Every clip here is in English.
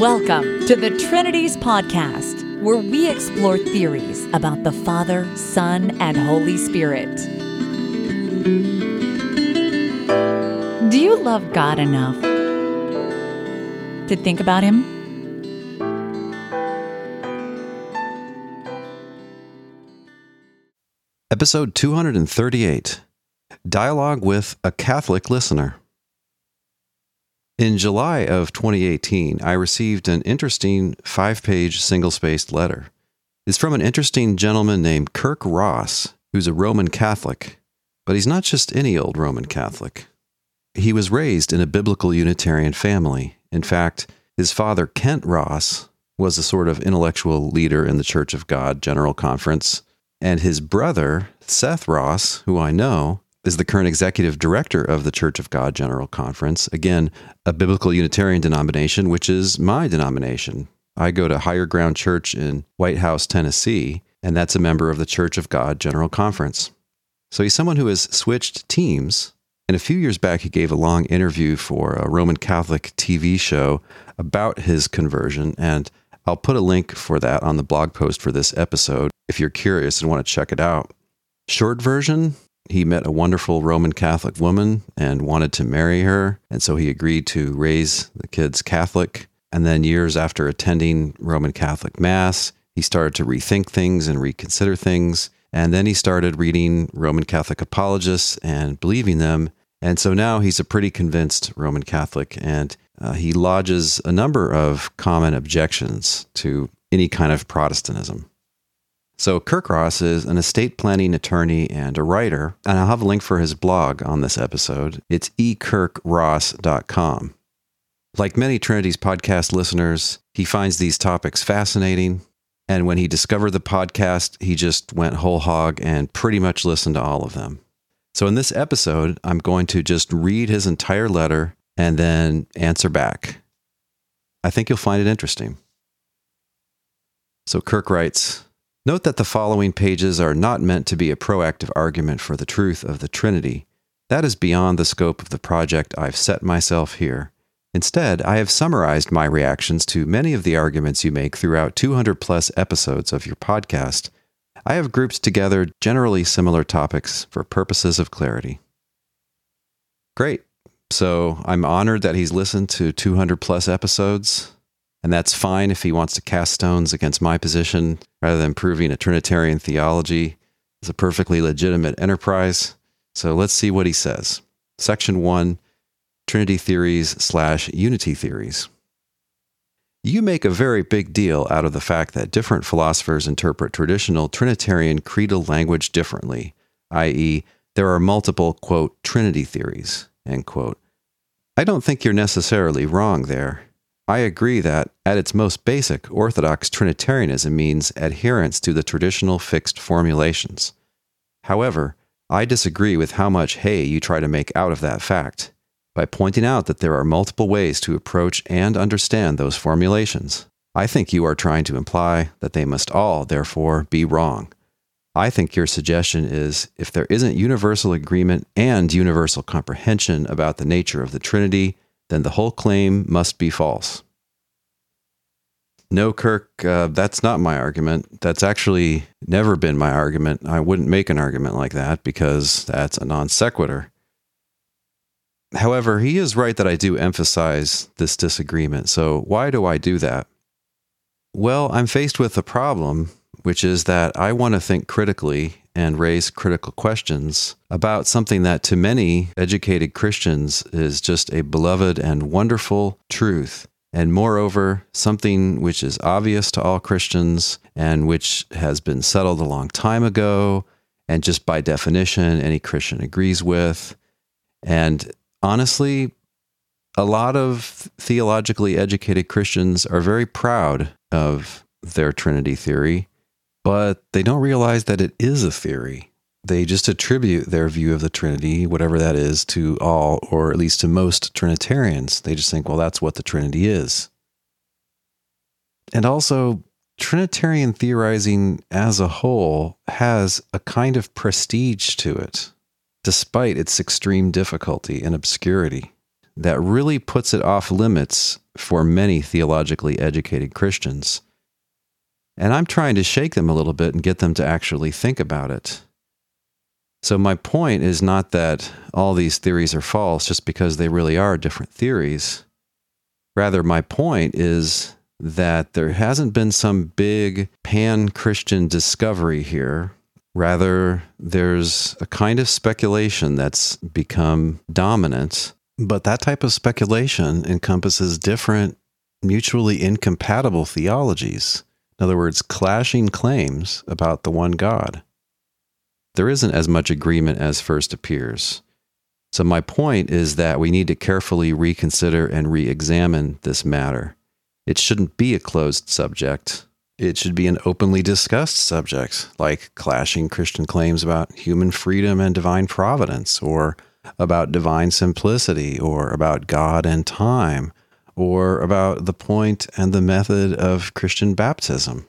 Welcome to the Trinities Podcast, where we explore theories about the Father, Son, and Holy Spirit. Do you love God enough to think about Him? Episode 238 Dialogue with a Catholic Listener. In July of 2018, I received an interesting five page single spaced letter. It's from an interesting gentleman named Kirk Ross, who's a Roman Catholic. But he's not just any old Roman Catholic. He was raised in a biblical Unitarian family. In fact, his father, Kent Ross, was a sort of intellectual leader in the Church of God General Conference. And his brother, Seth Ross, who I know, is the current executive director of the Church of God General Conference. Again, a biblical Unitarian denomination, which is my denomination. I go to Higher Ground Church in White House, Tennessee, and that's a member of the Church of God General Conference. So he's someone who has switched teams. And a few years back, he gave a long interview for a Roman Catholic TV show about his conversion. And I'll put a link for that on the blog post for this episode if you're curious and want to check it out. Short version he met a wonderful Roman Catholic woman and wanted to marry her. And so he agreed to raise the kids Catholic. And then, years after attending Roman Catholic Mass, he started to rethink things and reconsider things. And then he started reading Roman Catholic apologists and believing them. And so now he's a pretty convinced Roman Catholic. And uh, he lodges a number of common objections to any kind of Protestantism. So, Kirk Ross is an estate planning attorney and a writer, and I'll have a link for his blog on this episode. It's ekirkross.com. Like many Trinities podcast listeners, he finds these topics fascinating. And when he discovered the podcast, he just went whole hog and pretty much listened to all of them. So, in this episode, I'm going to just read his entire letter and then answer back. I think you'll find it interesting. So, Kirk writes, Note that the following pages are not meant to be a proactive argument for the truth of the Trinity. That is beyond the scope of the project I've set myself here. Instead, I have summarized my reactions to many of the arguments you make throughout 200 plus episodes of your podcast. I have grouped together generally similar topics for purposes of clarity. Great. So I'm honored that he's listened to 200 plus episodes. And that's fine if he wants to cast stones against my position rather than proving a Trinitarian theology. It's a perfectly legitimate enterprise. So let's see what he says. Section one Trinity theories slash unity theories. You make a very big deal out of the fact that different philosophers interpret traditional Trinitarian creedal language differently, i.e., there are multiple, quote, Trinity theories, end quote. I don't think you're necessarily wrong there. I agree that, at its most basic, Orthodox Trinitarianism means adherence to the traditional fixed formulations. However, I disagree with how much hay you try to make out of that fact by pointing out that there are multiple ways to approach and understand those formulations. I think you are trying to imply that they must all, therefore, be wrong. I think your suggestion is if there isn't universal agreement and universal comprehension about the nature of the Trinity, then the whole claim must be false. No, Kirk, uh, that's not my argument. That's actually never been my argument. I wouldn't make an argument like that because that's a non sequitur. However, he is right that I do emphasize this disagreement. So, why do I do that? Well, I'm faced with a problem, which is that I want to think critically and raise critical questions about something that to many educated Christians is just a beloved and wonderful truth. And moreover, something which is obvious to all Christians and which has been settled a long time ago, and just by definition, any Christian agrees with. And honestly, a lot of theologically educated Christians are very proud of their Trinity theory but they don't realize that it is a theory. They just attribute their view of the Trinity, whatever that is, to all, or at least to most Trinitarians. They just think, well, that's what the Trinity is. And also, Trinitarian theorizing as a whole has a kind of prestige to it, despite its extreme difficulty and obscurity. that really puts it off limits for many theologically educated Christians. And I'm trying to shake them a little bit and get them to actually think about it. So, my point is not that all these theories are false just because they really are different theories. Rather, my point is that there hasn't been some big pan Christian discovery here. Rather, there's a kind of speculation that's become dominant. But that type of speculation encompasses different, mutually incompatible theologies. In other words, clashing claims about the one God. There isn't as much agreement as first appears. So, my point is that we need to carefully reconsider and re examine this matter. It shouldn't be a closed subject. It should be an openly discussed subject, like clashing Christian claims about human freedom and divine providence, or about divine simplicity, or about God and time, or about the point and the method of Christian baptism.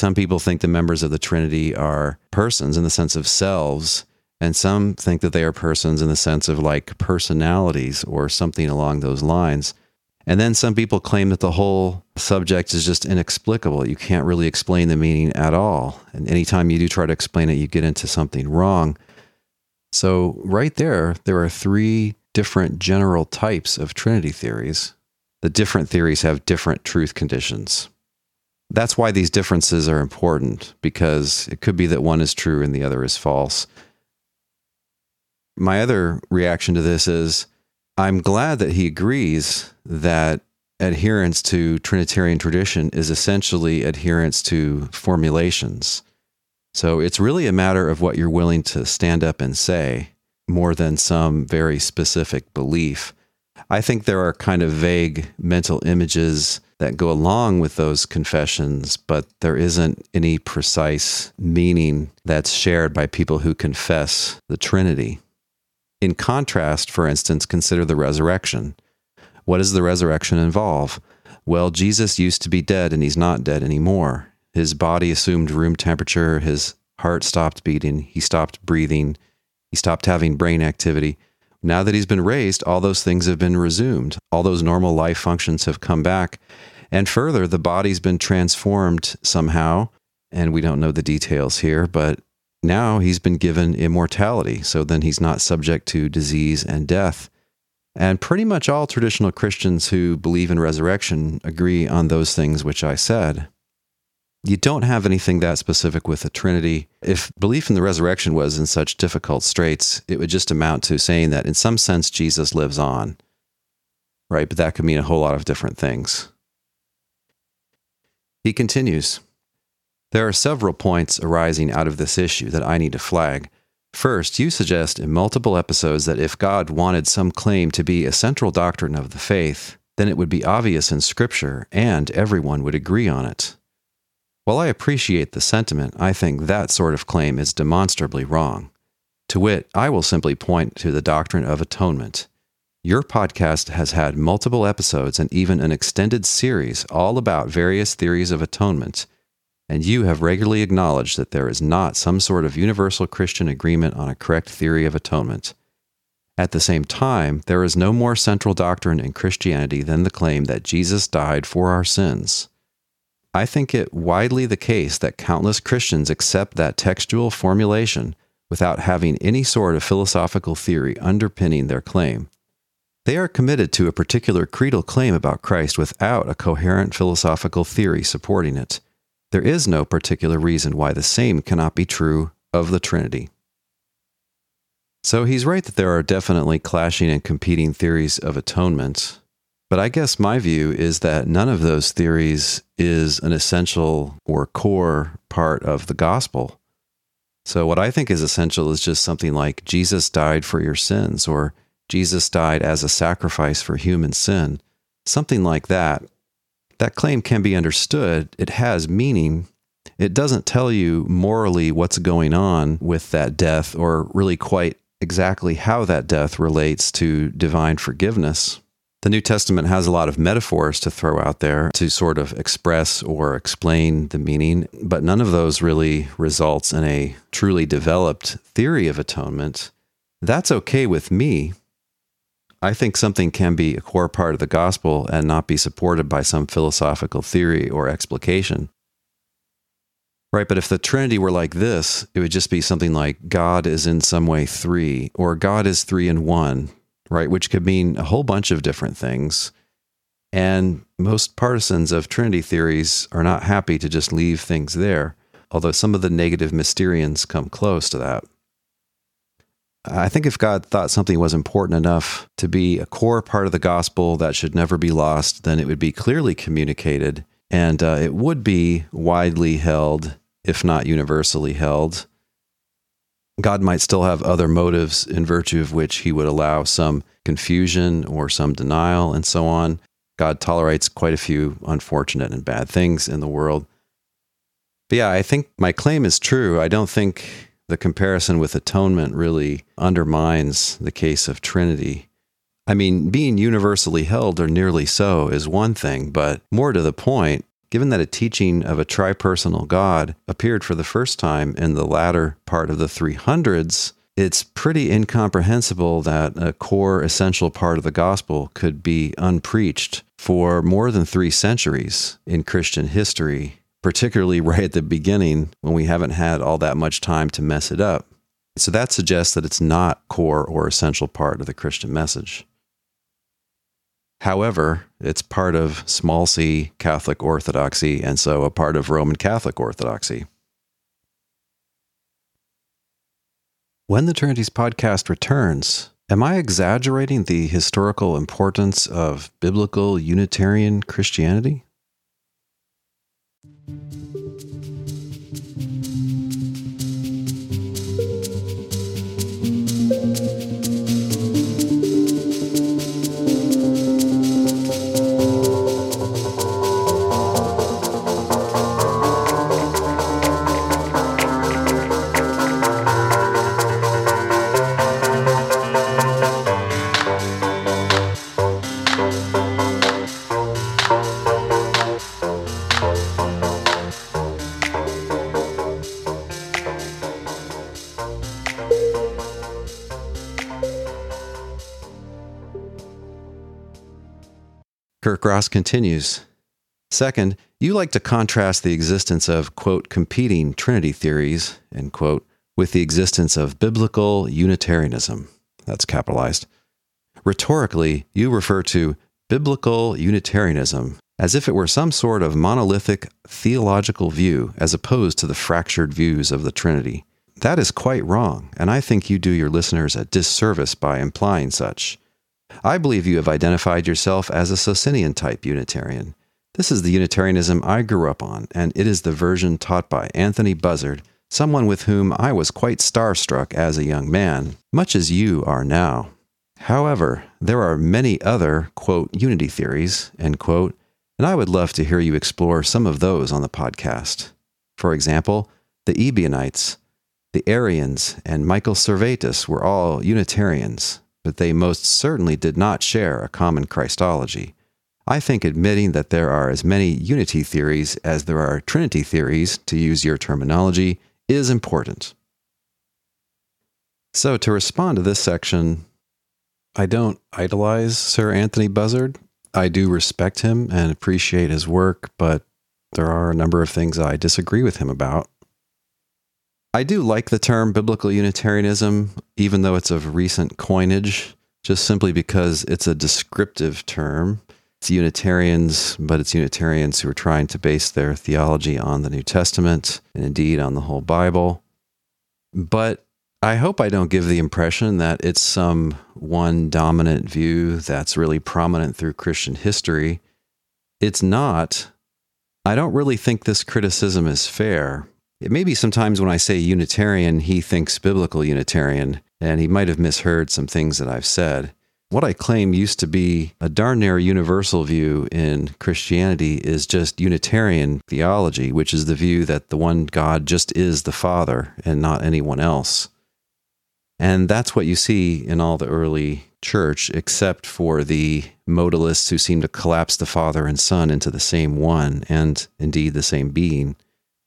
Some people think the members of the Trinity are persons in the sense of selves, and some think that they are persons in the sense of like personalities or something along those lines. And then some people claim that the whole subject is just inexplicable. You can't really explain the meaning at all. And anytime you do try to explain it, you get into something wrong. So, right there, there are three different general types of Trinity theories. The different theories have different truth conditions. That's why these differences are important, because it could be that one is true and the other is false. My other reaction to this is I'm glad that he agrees that adherence to Trinitarian tradition is essentially adherence to formulations. So it's really a matter of what you're willing to stand up and say more than some very specific belief. I think there are kind of vague mental images that go along with those confessions, but there isn't any precise meaning that's shared by people who confess the Trinity. In contrast, for instance, consider the resurrection. What does the resurrection involve? Well, Jesus used to be dead and he's not dead anymore. His body assumed room temperature, his heart stopped beating, he stopped breathing, he stopped having brain activity. Now that he's been raised, all those things have been resumed. All those normal life functions have come back. And further, the body's been transformed somehow. And we don't know the details here, but now he's been given immortality. So then he's not subject to disease and death. And pretty much all traditional Christians who believe in resurrection agree on those things which I said you don't have anything that specific with the Trinity. If belief in the resurrection was in such difficult straits, it would just amount to saying that in some sense Jesus lives on, right? But that could mean a whole lot of different things. He continues There are several points arising out of this issue that I need to flag. First, you suggest in multiple episodes that if God wanted some claim to be a central doctrine of the faith, then it would be obvious in Scripture and everyone would agree on it. While I appreciate the sentiment, I think that sort of claim is demonstrably wrong. To wit, I will simply point to the doctrine of atonement. Your podcast has had multiple episodes and even an extended series all about various theories of atonement, and you have regularly acknowledged that there is not some sort of universal Christian agreement on a correct theory of atonement. At the same time, there is no more central doctrine in Christianity than the claim that Jesus died for our sins. I think it widely the case that countless Christians accept that textual formulation without having any sort of philosophical theory underpinning their claim. They are committed to a particular creedal claim about Christ without a coherent philosophical theory supporting it. There is no particular reason why the same cannot be true of the Trinity. So he's right that there are definitely clashing and competing theories of atonement, but I guess my view is that none of those theories is an essential or core part of the gospel. So, what I think is essential is just something like Jesus died for your sins, or Jesus died as a sacrifice for human sin, something like that. That claim can be understood, it has meaning. It doesn't tell you morally what's going on with that death, or really quite exactly how that death relates to divine forgiveness. The New Testament has a lot of metaphors to throw out there to sort of express or explain the meaning, but none of those really results in a truly developed theory of atonement. That's okay with me. I think something can be a core part of the gospel and not be supported by some philosophical theory or explication. Right, but if the Trinity were like this, it would just be something like God is in some way three, or God is three in one, right? Which could mean a whole bunch of different things. And most partisans of Trinity theories are not happy to just leave things there, although some of the negative Mysterians come close to that. I think if God thought something was important enough to be a core part of the gospel that should never be lost, then it would be clearly communicated and uh, it would be widely held, if not universally held. God might still have other motives in virtue of which he would allow some confusion or some denial and so on. God tolerates quite a few unfortunate and bad things in the world. But yeah, I think my claim is true. I don't think the comparison with atonement really undermines the case of Trinity. I mean, being universally held or nearly so is one thing, but more to the point, given that a teaching of a tripersonal God appeared for the first time in the latter part of the 300s, it's pretty incomprehensible that a core essential part of the gospel could be unpreached for more than three centuries in Christian history, particularly right at the beginning when we haven't had all that much time to mess it up. So that suggests that it's not core or essential part of the Christian message. However, it's part of small c Catholic Orthodoxy and so a part of Roman Catholic Orthodoxy. When the Trinities podcast returns, am I exaggerating the historical importance of biblical Unitarian Christianity? Kirk Ross continues. Second, you like to contrast the existence of, quote, competing Trinity theories, end quote, with the existence of biblical Unitarianism. That's capitalized. Rhetorically, you refer to biblical Unitarianism as if it were some sort of monolithic theological view as opposed to the fractured views of the Trinity. That is quite wrong, and I think you do your listeners a disservice by implying such. I believe you have identified yourself as a Socinian type Unitarian. This is the Unitarianism I grew up on, and it is the version taught by Anthony Buzzard, someone with whom I was quite starstruck as a young man, much as you are now. However, there are many other, quote, unity theories, end quote, and I would love to hear you explore some of those on the podcast. For example, the Ebionites, the Arians, and Michael Servetus were all Unitarians, but they most certainly did not share a common Christology. I think admitting that there are as many unity theories as there are trinity theories, to use your terminology, is important. So, to respond to this section, I don't idolize Sir Anthony Buzzard. I do respect him and appreciate his work, but there are a number of things I disagree with him about. I do like the term biblical Unitarianism, even though it's of recent coinage, just simply because it's a descriptive term. It's Unitarians, but it's Unitarians who are trying to base their theology on the New Testament and indeed on the whole Bible. But I hope I don't give the impression that it's some one dominant view that's really prominent through Christian history. It's not. I don't really think this criticism is fair it may be sometimes when I say Unitarian, he thinks biblical Unitarian, and he might have misheard some things that I've said. What I claim used to be a darn near universal view in Christianity is just Unitarian theology, which is the view that the one God just is the Father and not anyone else. And that's what you see in all the early church, except for the modalists who seem to collapse the Father and Son into the same one and indeed the same being.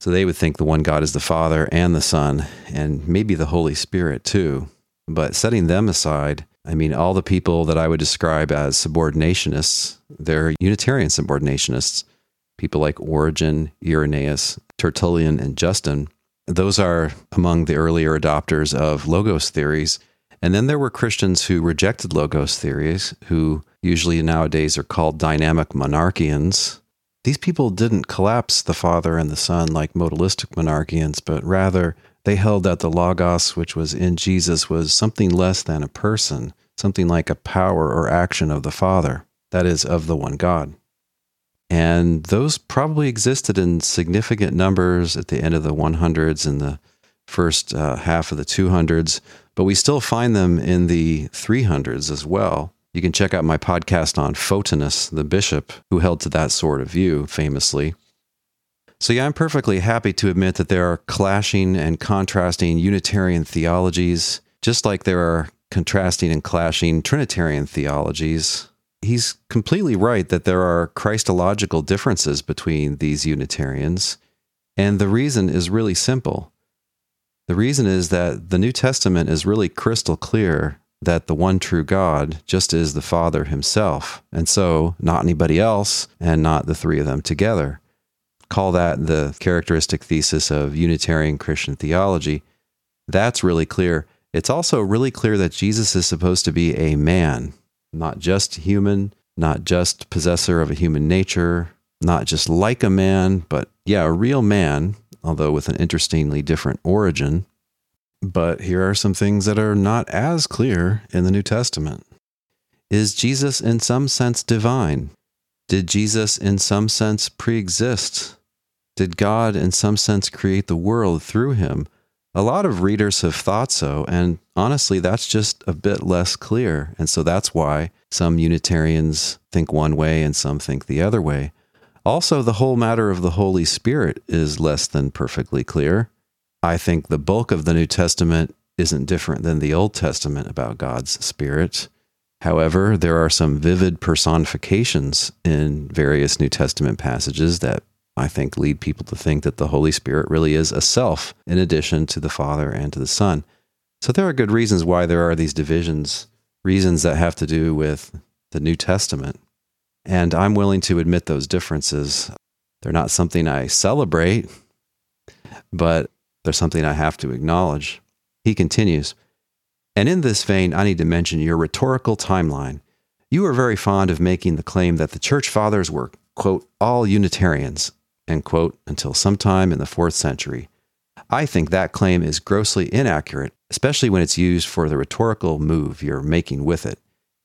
So they would think the one God is the Father and the Son, and maybe the Holy Spirit too. But setting them aside, I mean, all the people that I would describe as subordinationists, they're Unitarian subordinationists. People like Origen, Irenaeus, Tertullian, and Justin. Those are among the earlier adopters of logos theories. And then there were Christians who rejected logos theories, who usually nowadays are called dynamic monarchians. These people didn't collapse the Father and the Son like modalistic monarchians, but rather they held that the Logos, which was in Jesus, was something less than a person, something like a power or action of the Father, that is, of the one God. And those probably existed in significant numbers at the end of the 100s and the first uh, half of the 200s, but we still find them in the 300s as well. You can check out my podcast on Photinus, the bishop who held to that sort of view famously. So, yeah, I'm perfectly happy to admit that there are clashing and contrasting Unitarian theologies, just like there are contrasting and clashing Trinitarian theologies. He's completely right that there are Christological differences between these Unitarians, and the reason is really simple. The reason is that the New Testament is really crystal clear that the one true God just is the Father himself, and so not anybody else, and not the three of them together. Call that the characteristic thesis of Unitarian Christian theology. That's really clear. It's also really clear that Jesus is supposed to be a man, not just human, not just possessor of a human nature, not just like a man, but yeah, a real man, although with an interestingly different origin. But here are some things that are not as clear in the New Testament. Is Jesus in some sense divine? Did Jesus in some sense pre exist? Did God in some sense create the world through him? A lot of readers have thought so, and honestly, that's just a bit less clear. And so that's why some Unitarians think one way and some think the other way. Also, the whole matter of the Holy Spirit is less than perfectly clear. I think the bulk of the New Testament isn't different than the Old Testament about God's Spirit. However, there are some vivid personifications in various New Testament passages that I think lead people to think that the Holy Spirit really is a self in addition to the Father and to the Son. So there are good reasons why there are these divisions, reasons that have to do with the New Testament. And I'm willing to admit those differences. They're not something I celebrate, but there's something I have to acknowledge. He continues, and in this vein, I need to mention your rhetorical timeline. You are very fond of making the claim that the church fathers were, quote, all Unitarians, end quote, until sometime in the fourth century. I think that claim is grossly inaccurate, especially when it's used for the rhetorical move you're making with it.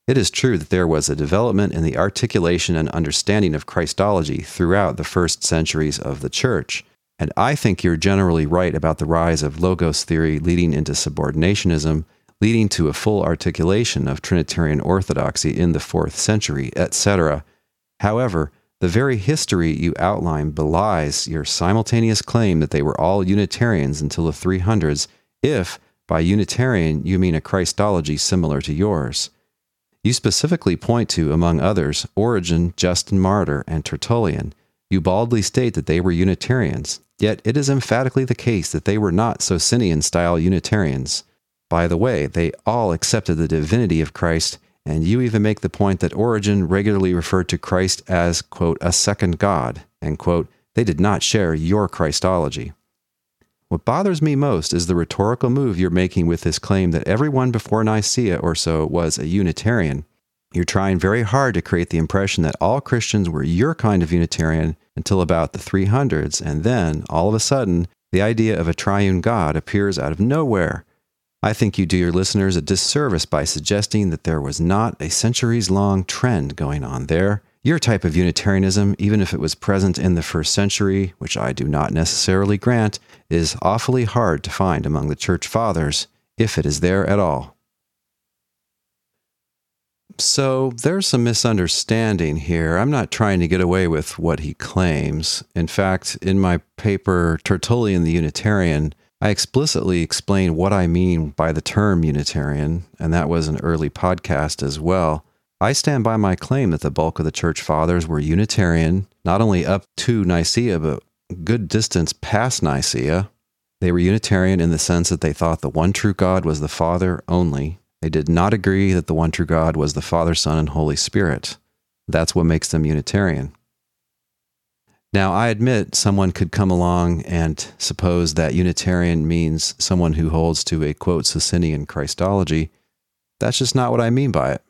It is true that there was a development in the articulation and understanding of Christology throughout the first centuries of the church. And I think you're generally right about the rise of logos theory leading into subordinationism, leading to a full articulation of Trinitarian orthodoxy in the fourth century, etc. However, the very history you outline belies your simultaneous claim that they were all Unitarians until the 300s, if by Unitarian you mean a Christology similar to yours. You specifically point to, among others, Origen, Justin Martyr, and Tertullian. You baldly state that they were Unitarians, Yet it is emphatically the case that they were not Socinian style Unitarians. By the way, they all accepted the divinity of Christ, and you even make the point that Origen regularly referred to Christ as, quote, a second God, and, quote, they did not share your Christology. What bothers me most is the rhetorical move you're making with this claim that everyone before Nicaea or so was a Unitarian. You're trying very hard to create the impression that all Christians were your kind of Unitarian until about the 300s, and then, all of a sudden, the idea of a triune God appears out of nowhere. I think you do your listeners a disservice by suggesting that there was not a centuries long trend going on there. Your type of Unitarianism, even if it was present in the first century, which I do not necessarily grant, is awfully hard to find among the Church Fathers, if it is there at all. So there's some misunderstanding here. I'm not trying to get away with what he claims. In fact, in my paper, Tertullian the Unitarian, I explicitly explain what I mean by the term Unitarian, and that was an early podcast as well. I stand by my claim that the bulk of the church fathers were Unitarian, not only up to Nicaea, but good distance past Nicaea. They were Unitarian in the sense that they thought the one true God was the Father only, They did not agree that the one true God was the Father, Son, and Holy Spirit. That's what makes them Unitarian. Now, I admit someone could come along and suppose that Unitarian means someone who holds to a quote Socinian Christology. That's just not what I mean by it.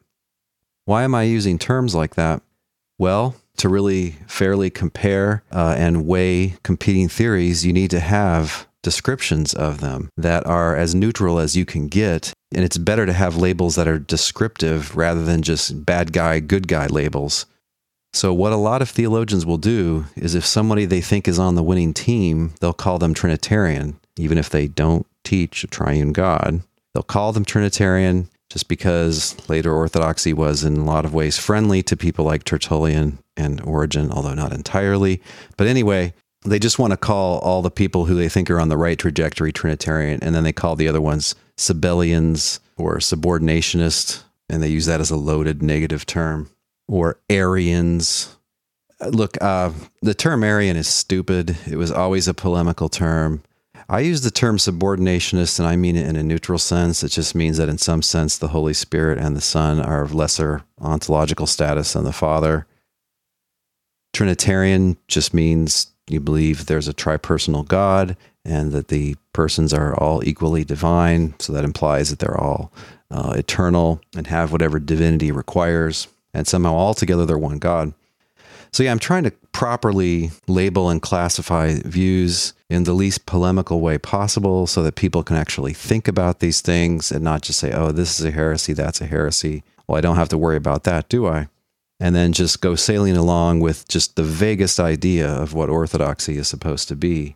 Why am I using terms like that? Well, to really fairly compare uh, and weigh competing theories, you need to have descriptions of them that are as neutral as you can get. And it's better to have labels that are descriptive rather than just bad guy, good guy labels. So, what a lot of theologians will do is if somebody they think is on the winning team, they'll call them Trinitarian, even if they don't teach a triune God. They'll call them Trinitarian just because later Orthodoxy was in a lot of ways friendly to people like Tertullian and Origen, although not entirely. But anyway, they just want to call all the people who they think are on the right trajectory Trinitarian, and then they call the other ones Sabellians or subordinationist, and they use that as a loaded negative term, or Arians. Look, uh, the term Arian is stupid. It was always a polemical term. I use the term subordinationist and I mean it in a neutral sense. It just means that in some sense, the Holy Spirit and the Son are of lesser ontological status than the Father. Trinitarian just means you believe there's a tripersonal God and that the persons are all equally divine. So that implies that they're all uh, eternal and have whatever divinity requires. And somehow all together they're one God. So, yeah, I'm trying to properly label and classify views in the least polemical way possible so that people can actually think about these things and not just say, oh, this is a heresy, that's a heresy. Well, I don't have to worry about that, do I? And then just go sailing along with just the vaguest idea of what orthodoxy is supposed to be.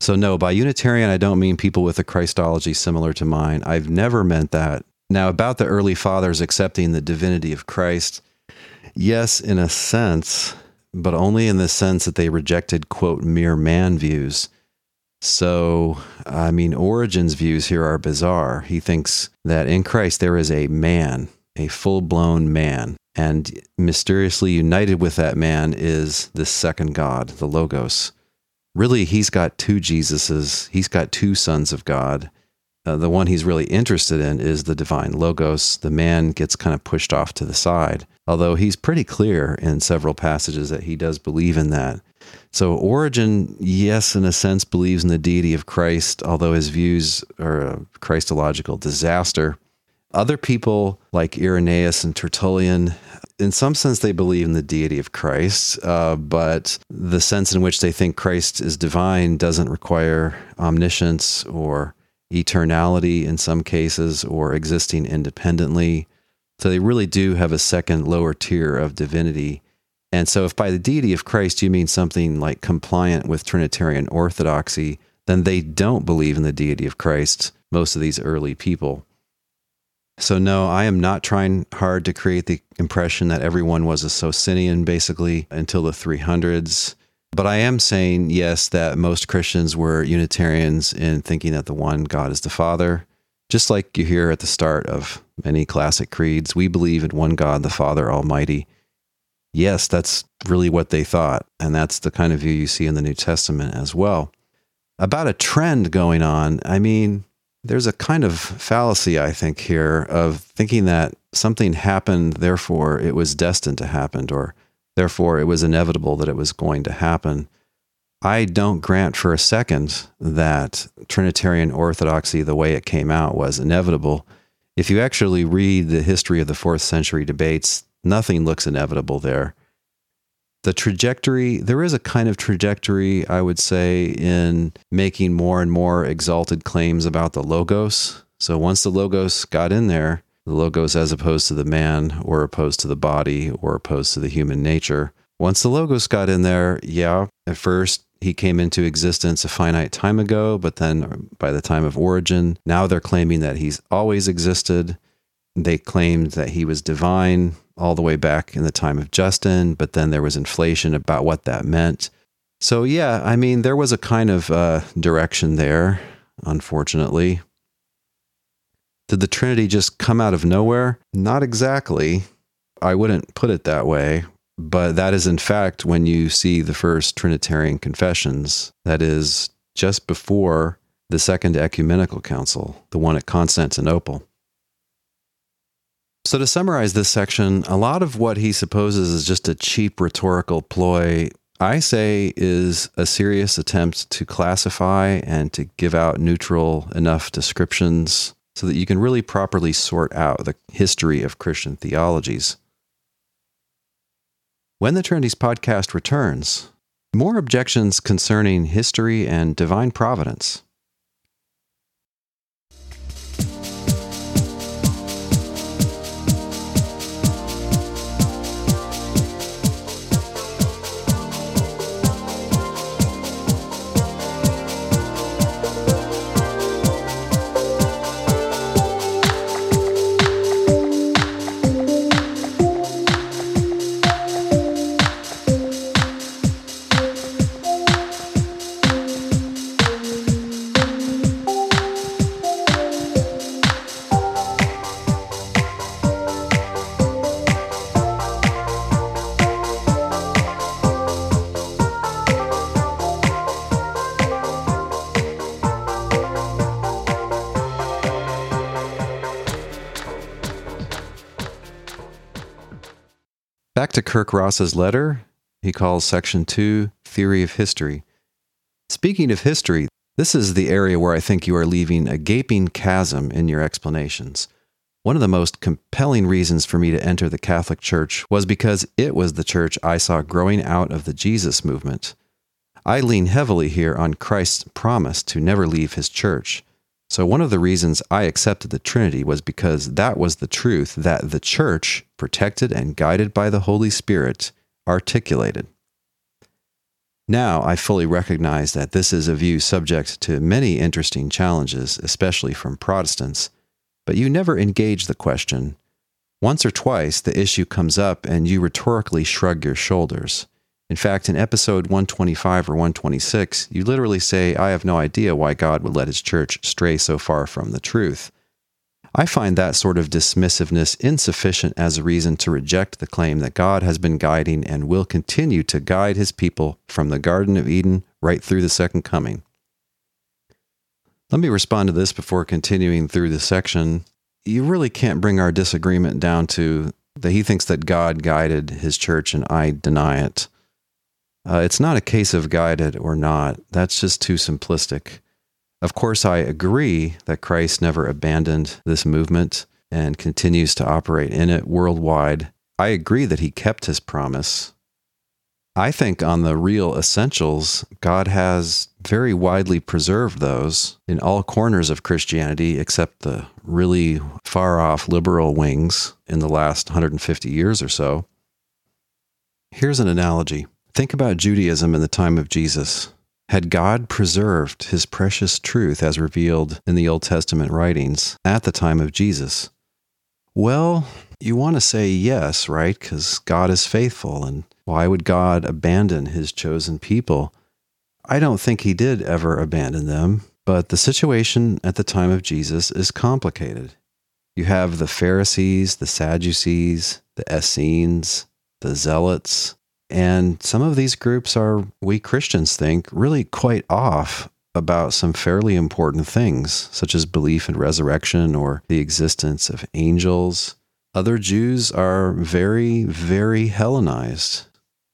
So, no, by Unitarian, I don't mean people with a Christology similar to mine. I've never meant that. Now, about the early fathers accepting the divinity of Christ, yes, in a sense, but only in the sense that they rejected, quote, mere man views. So, I mean, Origen's views here are bizarre. He thinks that in Christ there is a man, a full blown man, and mysteriously united with that man is the second God, the Logos. Really, he's got two Jesuses, he's got two sons of God. Uh, the one he's really interested in is the divine Logos. The man gets kind of pushed off to the side although he's pretty clear in several passages that he does believe in that. So, Origen, yes, in a sense, believes in the deity of Christ, although his views are a Christological disaster. Other people, like Irenaeus and Tertullian, in some sense, they believe in the deity of Christ, uh, but the sense in which they think Christ is divine doesn't require omniscience or eternality in some cases or existing independently. So they really do have a second lower tier of divinity. And so, if by the deity of Christ you mean something like compliant with Trinitarian orthodoxy, then they don't believe in the deity of Christ, most of these early people. So, no, I am not trying hard to create the impression that everyone was a Socinian basically until the 300s. But I am saying, yes, that most Christians were Unitarians in thinking that the one God is the Father just like you hear at the start of many classic creeds, we believe in one God, the Father Almighty. Yes, that's really what they thought. And that's the kind of view you see in the New Testament as well. About a trend going on, I mean, there's a kind of fallacy, I think, here of thinking that something happened, therefore it was destined to happen, or therefore it was inevitable that it was going to happen. I don't grant for a second that Trinitarian orthodoxy, the way it came out, was inevitable. If you actually read the history of the fourth century debates, nothing looks inevitable there. The trajectory, there is a kind of trajectory, I would say, in making more and more exalted claims about the Logos. So once the Logos got in there, the Logos as opposed to the man, or opposed to the body, or opposed to the human nature, once the Logos got in there, yeah, at first he came into existence a finite time ago, but then by the time of Origen, now they're claiming that he's always existed. They claimed that he was divine all the way back in the time of Justin, but then there was inflation about what that meant. So, yeah, I mean, there was a kind of uh, direction there, unfortunately. Did the Trinity just come out of nowhere? Not exactly. I wouldn't put it that way. But that is, in fact, when you see the first Trinitarian confessions, that is just before the Second Ecumenical Council, the one at Constantinople. So, to summarize this section, a lot of what he supposes is just a cheap rhetorical ploy, I say is a serious attempt to classify and to give out neutral enough descriptions so that you can really properly sort out the history of Christian theologies. When the Trinities podcast returns, more objections concerning history and divine providence. To Kirk Ross's letter, he calls section 2 Theory of History. Speaking of history, this is the area where I think you are leaving a gaping chasm in your explanations. One of the most compelling reasons for me to enter the Catholic Church was because it was the church I saw growing out of the Jesus movement. I lean heavily here on Christ's promise to never leave his church. So, one of the reasons I accepted the Trinity was because that was the truth that the church, protected and guided by the Holy Spirit, articulated. Now I fully recognize that this is a view subject to many interesting challenges, especially from Protestants, but you never engage the question. Once or twice, the issue comes up and you rhetorically shrug your shoulders. In fact, in episode 125 or 126, you literally say, I have no idea why God would let his church stray so far from the truth. I find that sort of dismissiveness insufficient as a reason to reject the claim that God has been guiding and will continue to guide his people from the Garden of Eden right through the second coming. Let me respond to this before continuing through the section. You really can't bring our disagreement down to that he thinks that God guided his church and I deny it. Uh, it's not a case of guided or not. That's just too simplistic. Of course, I agree that Christ never abandoned this movement and continues to operate in it worldwide. I agree that he kept his promise. I think on the real essentials, God has very widely preserved those in all corners of Christianity except the really far off liberal wings in the last 150 years or so. Here's an analogy. Think about Judaism in the time of Jesus. Had God preserved his precious truth as revealed in the Old Testament writings at the time of Jesus? Well, you want to say yes, right? Because God is faithful. And why would God abandon his chosen people? I don't think he did ever abandon them, but the situation at the time of Jesus is complicated. You have the Pharisees, the Sadducees, the Essenes, the Zealots, and some of these groups are, we Christians think, really quite off about some fairly important things, such as belief in resurrection or the existence of angels. Other Jews are very, very Hellenized.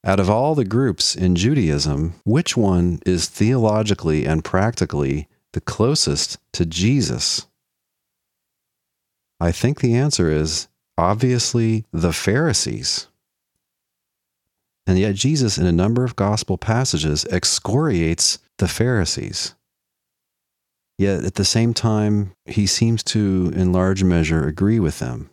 Out of all the groups in Judaism, which one is theologically and practically the closest to Jesus? I think the answer is obviously the Pharisees. And yet, Jesus, in a number of gospel passages, excoriates the Pharisees. Yet, at the same time, he seems to, in large measure, agree with them.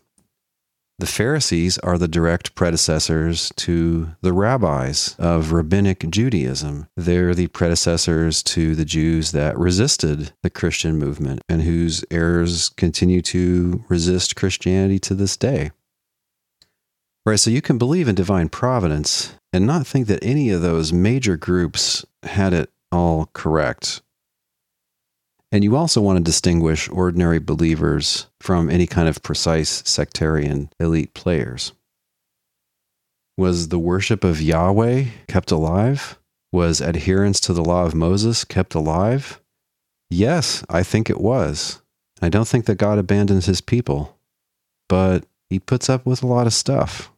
The Pharisees are the direct predecessors to the rabbis of rabbinic Judaism. They're the predecessors to the Jews that resisted the Christian movement and whose heirs continue to resist Christianity to this day. Right, so you can believe in divine providence and not think that any of those major groups had it all correct. And you also want to distinguish ordinary believers from any kind of precise sectarian elite players. Was the worship of Yahweh kept alive? Was adherence to the law of Moses kept alive? Yes, I think it was. I don't think that God abandons his people. But he puts up with a lot of stuff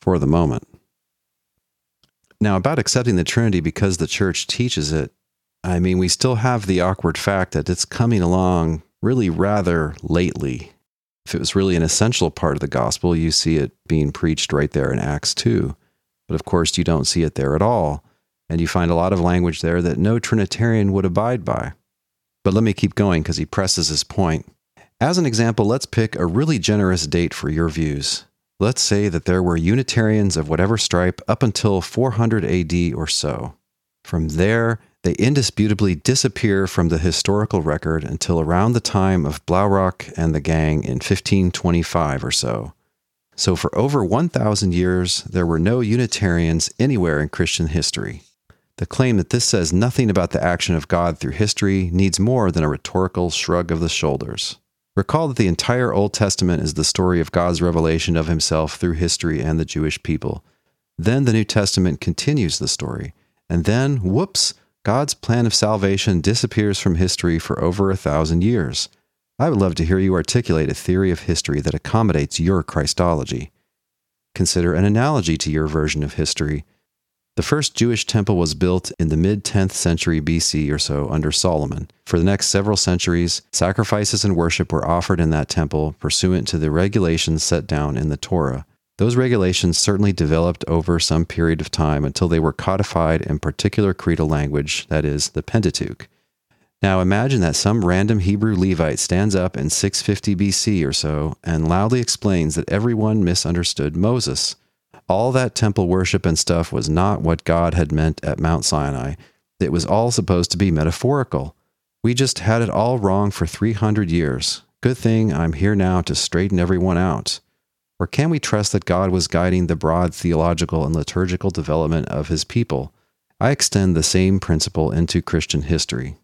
for the moment. Now, about accepting the Trinity because the church teaches it, I mean, we still have the awkward fact that it's coming along really rather lately. If it was really an essential part of the gospel, you see it being preached right there in Acts 2. But of course, you don't see it there at all. And you find a lot of language there that no Trinitarian would abide by. But let me keep going because he presses his point. As an example, let's pick a really generous date for your views. Let's say that there were Unitarians of whatever stripe up until 400 AD or so. From there, they indisputably disappear from the historical record until around the time of Blaurock and the gang in 1525 or so. So, for over 1,000 years, there were no Unitarians anywhere in Christian history. The claim that this says nothing about the action of God through history needs more than a rhetorical shrug of the shoulders. Recall that the entire Old Testament is the story of God's revelation of himself through history and the Jewish people. Then the New Testament continues the story. And then, whoops, God's plan of salvation disappears from history for over a thousand years. I would love to hear you articulate a theory of history that accommodates your Christology. Consider an analogy to your version of history. The first Jewish temple was built in the mid 10th century BC or so under Solomon. For the next several centuries, sacrifices and worship were offered in that temple pursuant to the regulations set down in the Torah. Those regulations certainly developed over some period of time until they were codified in particular creedal language, that is, the Pentateuch. Now imagine that some random Hebrew Levite stands up in 650 BC or so and loudly explains that everyone misunderstood Moses. All that temple worship and stuff was not what God had meant at Mount Sinai. It was all supposed to be metaphorical. We just had it all wrong for 300 years. Good thing I'm here now to straighten everyone out. Or can we trust that God was guiding the broad theological and liturgical development of his people? I extend the same principle into Christian history.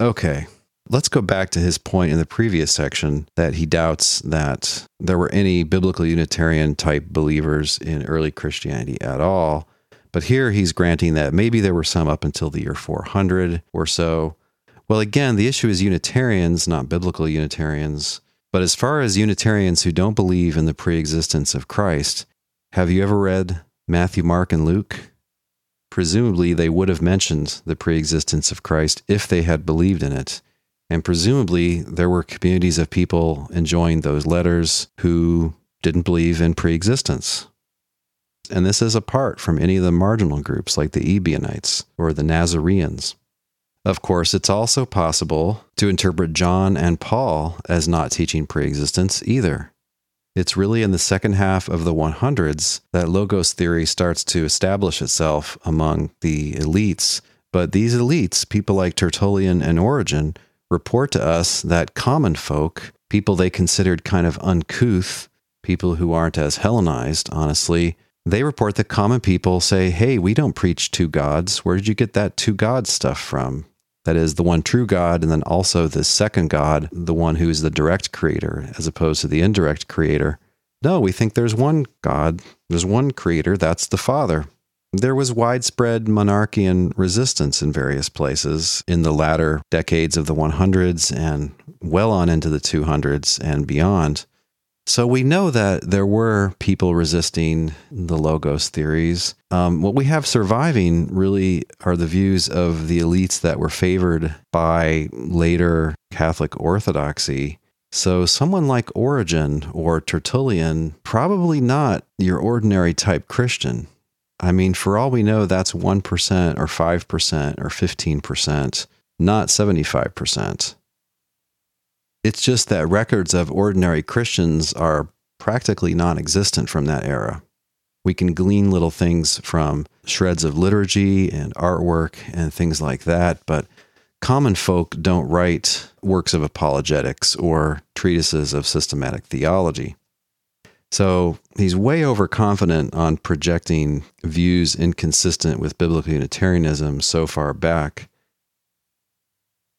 Okay, let's go back to his point in the previous section that he doubts that there were any biblical Unitarian type believers in early Christianity at all. But here he's granting that maybe there were some up until the year 400 or so. Well, again, the issue is Unitarians, not biblical Unitarians. But as far as Unitarians who don't believe in the preexistence of Christ, have you ever read Matthew, Mark, and Luke? Presumably, they would have mentioned the preexistence of Christ if they had believed in it. And presumably, there were communities of people enjoying those letters who didn't believe in preexistence. And this is apart from any of the marginal groups like the Ebionites or the Nazareans. Of course, it's also possible to interpret John and Paul as not teaching preexistence either. It's really in the second half of the 100s that logos theory starts to establish itself among the elites. But these elites, people like Tertullian and Origen, report to us that common folk, people they considered kind of uncouth, people who aren't as Hellenized, honestly, they report that common people say, Hey, we don't preach two gods. Where did you get that two gods stuff from? That is the one true God, and then also the second God, the one who is the direct creator, as opposed to the indirect creator. No, we think there's one God, there's one creator, that's the Father. There was widespread monarchian resistance in various places in the latter decades of the 100s and well on into the 200s and beyond. So we know that there were people resisting the logos theories. Um, what we have surviving really are the views of the elites that were favored by later Catholic orthodoxy. So someone like Origen or Tertullian, probably not your ordinary type Christian. I mean, for all we know, that's 1% or 5% or 15%, not 75%. It's just that records of ordinary Christians are practically non existent from that era. We can glean little things from shreds of liturgy and artwork and things like that, but common folk don't write works of apologetics or treatises of systematic theology. So he's way overconfident on projecting views inconsistent with biblical Unitarianism so far back.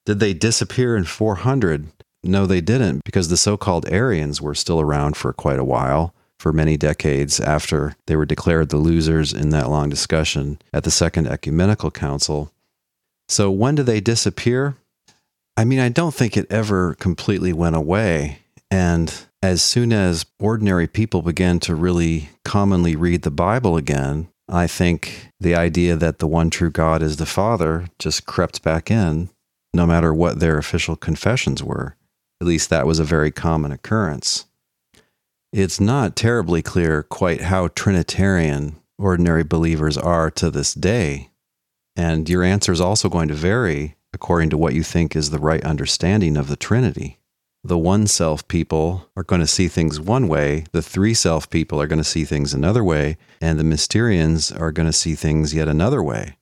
Did they disappear in 400? No, they didn't, because the so called Arians were still around for quite a while, for many decades after they were declared the losers in that long discussion at the Second Ecumenical Council. So when do they disappear? I mean, I don't think it ever completely went away. And as soon as ordinary people began to really commonly read the Bible again, I think the idea that the one true God is the Father just crept back in, no matter what their official confessions were. At least that was a very common occurrence. It's not terribly clear quite how Trinitarian ordinary believers are to this day. And your answer is also going to vary according to what you think is the right understanding of the Trinity. The one self people are going to see things one way, the three self people are going to see things another way, and the Mysterians are going to see things yet another way.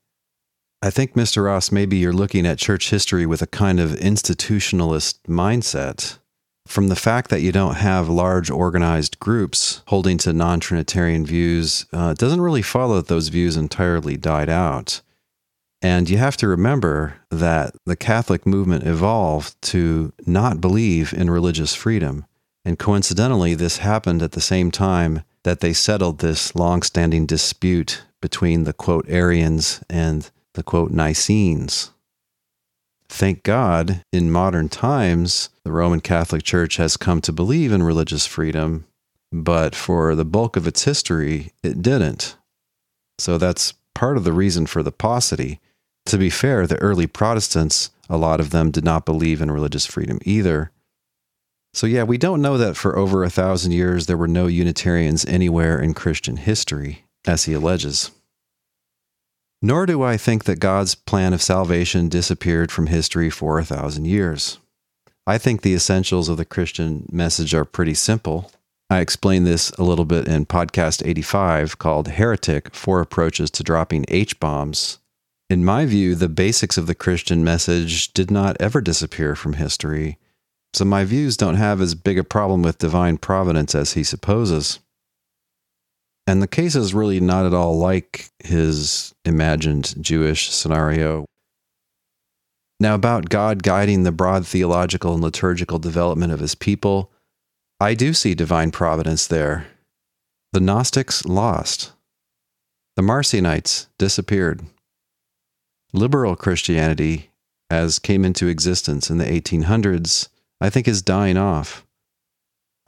I think, Mr. Ross, maybe you're looking at church history with a kind of institutionalist mindset. From the fact that you don't have large organized groups holding to non Trinitarian views, uh, it doesn't really follow that those views entirely died out. And you have to remember that the Catholic movement evolved to not believe in religious freedom. And coincidentally, this happened at the same time that they settled this long standing dispute between the quote Arians and the quote Nicenes. Thank God, in modern times, the Roman Catholic Church has come to believe in religious freedom, but for the bulk of its history, it didn't. So that's part of the reason for the paucity. To be fair, the early Protestants, a lot of them did not believe in religious freedom either. So, yeah, we don't know that for over a thousand years there were no Unitarians anywhere in Christian history, as he alleges. Nor do I think that God's plan of salvation disappeared from history for a thousand years. I think the essentials of the Christian message are pretty simple. I explained this a little bit in podcast 85 called Heretic Four Approaches to Dropping H Bombs in my view, the basics of the Christian message did not ever disappear from history, so my views don't have as big a problem with divine providence as he supposes. And the case is really not at all like his imagined Jewish scenario. Now, about God guiding the broad theological and liturgical development of his people, I do see divine providence there. The Gnostics lost, the Marcionites disappeared liberal Christianity, as came into existence in the 1800s, I think is dying off.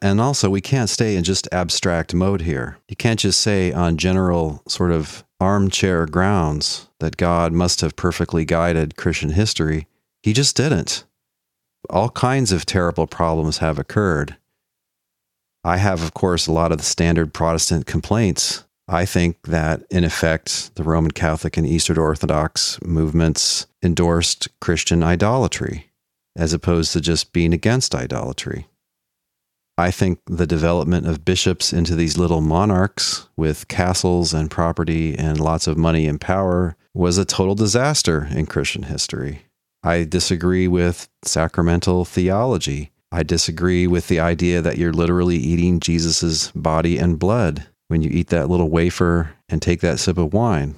And also, we can't stay in just abstract mode here. You can't just say on general sort of armchair grounds that God must have perfectly guided Christian history. He just didn't. All kinds of terrible problems have occurred. I have, of course, a lot of the standard Protestant complaints I think that, in effect, the Roman Catholic and Eastern Orthodox movements endorsed Christian idolatry as opposed to just being against idolatry. I think the development of bishops into these little monarchs with castles and property and lots of money and power was a total disaster in Christian history. I disagree with sacramental theology. I disagree with the idea that you're literally eating Jesus' body and blood when you eat that little wafer and take that sip of wine.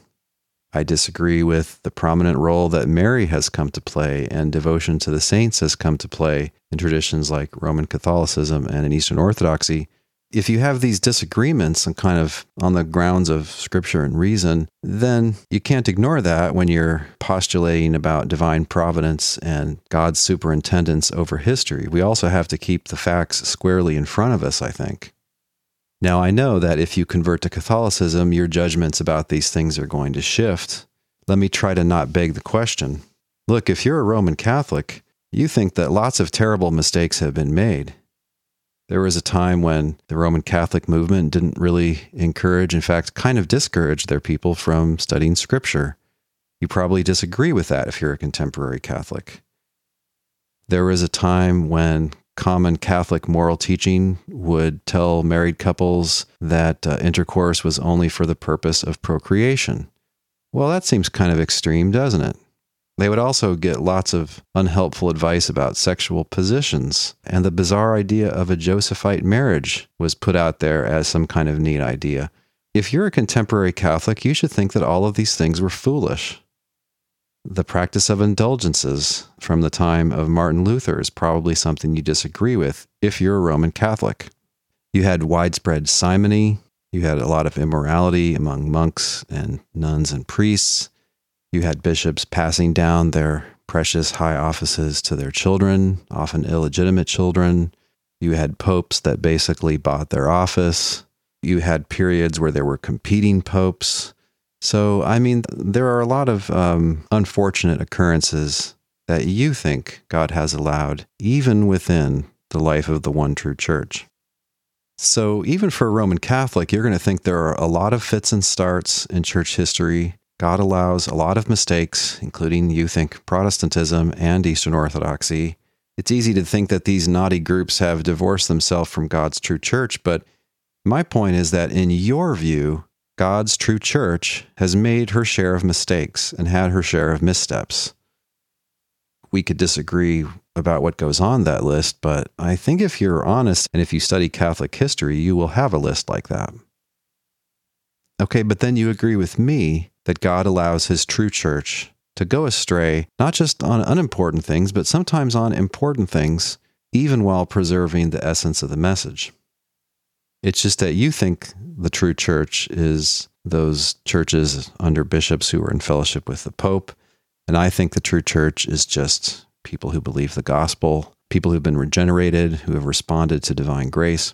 I disagree with the prominent role that Mary has come to play and devotion to the saints has come to play in traditions like Roman Catholicism and in Eastern Orthodoxy. If you have these disagreements and kind of on the grounds of scripture and reason, then you can't ignore that when you're postulating about divine providence and God's superintendence over history. We also have to keep the facts squarely in front of us, I think. Now, I know that if you convert to Catholicism, your judgments about these things are going to shift. Let me try to not beg the question. Look, if you're a Roman Catholic, you think that lots of terrible mistakes have been made. There was a time when the Roman Catholic movement didn't really encourage, in fact, kind of discouraged their people from studying Scripture. You probably disagree with that if you're a contemporary Catholic. There was a time when common Catholic moral teaching would tell married couples that uh, intercourse was only for the purpose of procreation. Well, that seems kind of extreme, doesn't it? They would also get lots of unhelpful advice about sexual positions, and the bizarre idea of a Josephite marriage was put out there as some kind of neat idea. If you're a contemporary Catholic, you should think that all of these things were foolish. The practice of indulgences from the time of Martin Luther is probably something you disagree with if you're a Roman Catholic. You had widespread simony, you had a lot of immorality among monks and nuns and priests. You had bishops passing down their precious high offices to their children, often illegitimate children. You had popes that basically bought their office. You had periods where there were competing popes. So, I mean, there are a lot of um, unfortunate occurrences that you think God has allowed, even within the life of the one true church. So, even for a Roman Catholic, you're going to think there are a lot of fits and starts in church history. God allows a lot of mistakes, including, you think, Protestantism and Eastern Orthodoxy. It's easy to think that these naughty groups have divorced themselves from God's true church, but my point is that in your view, God's true church has made her share of mistakes and had her share of missteps. We could disagree about what goes on that list, but I think if you're honest and if you study Catholic history, you will have a list like that. Okay, but then you agree with me that God allows his true church to go astray, not just on unimportant things, but sometimes on important things, even while preserving the essence of the message. It's just that you think the true church is those churches under bishops who are in fellowship with the Pope. And I think the true church is just people who believe the gospel, people who've been regenerated, who have responded to divine grace.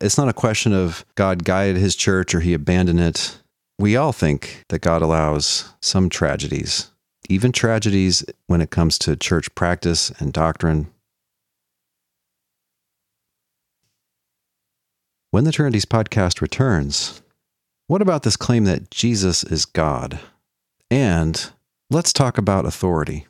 It's not a question of God guided his church or he abandoned it. We all think that God allows some tragedies, even tragedies when it comes to church practice and doctrine. When the Trinities podcast returns, what about this claim that Jesus is God? And let's talk about authority.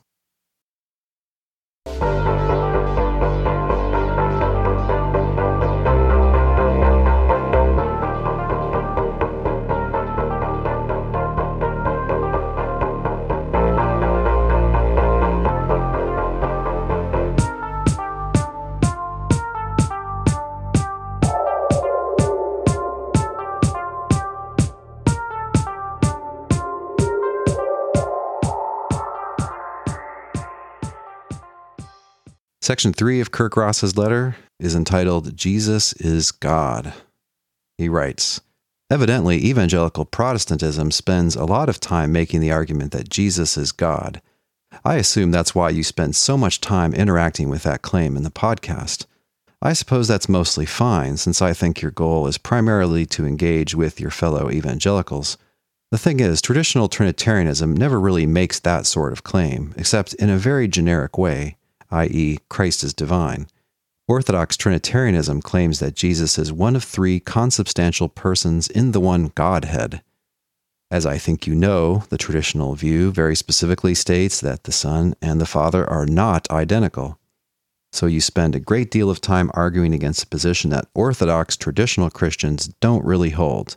Section 3 of Kirk Ross's letter is entitled Jesus is God. He writes Evidently, evangelical Protestantism spends a lot of time making the argument that Jesus is God. I assume that's why you spend so much time interacting with that claim in the podcast. I suppose that's mostly fine, since I think your goal is primarily to engage with your fellow evangelicals. The thing is, traditional Trinitarianism never really makes that sort of claim, except in a very generic way i.e., Christ is divine. Orthodox Trinitarianism claims that Jesus is one of three consubstantial persons in the one Godhead. As I think you know, the traditional view very specifically states that the Son and the Father are not identical. So you spend a great deal of time arguing against a position that Orthodox traditional Christians don't really hold.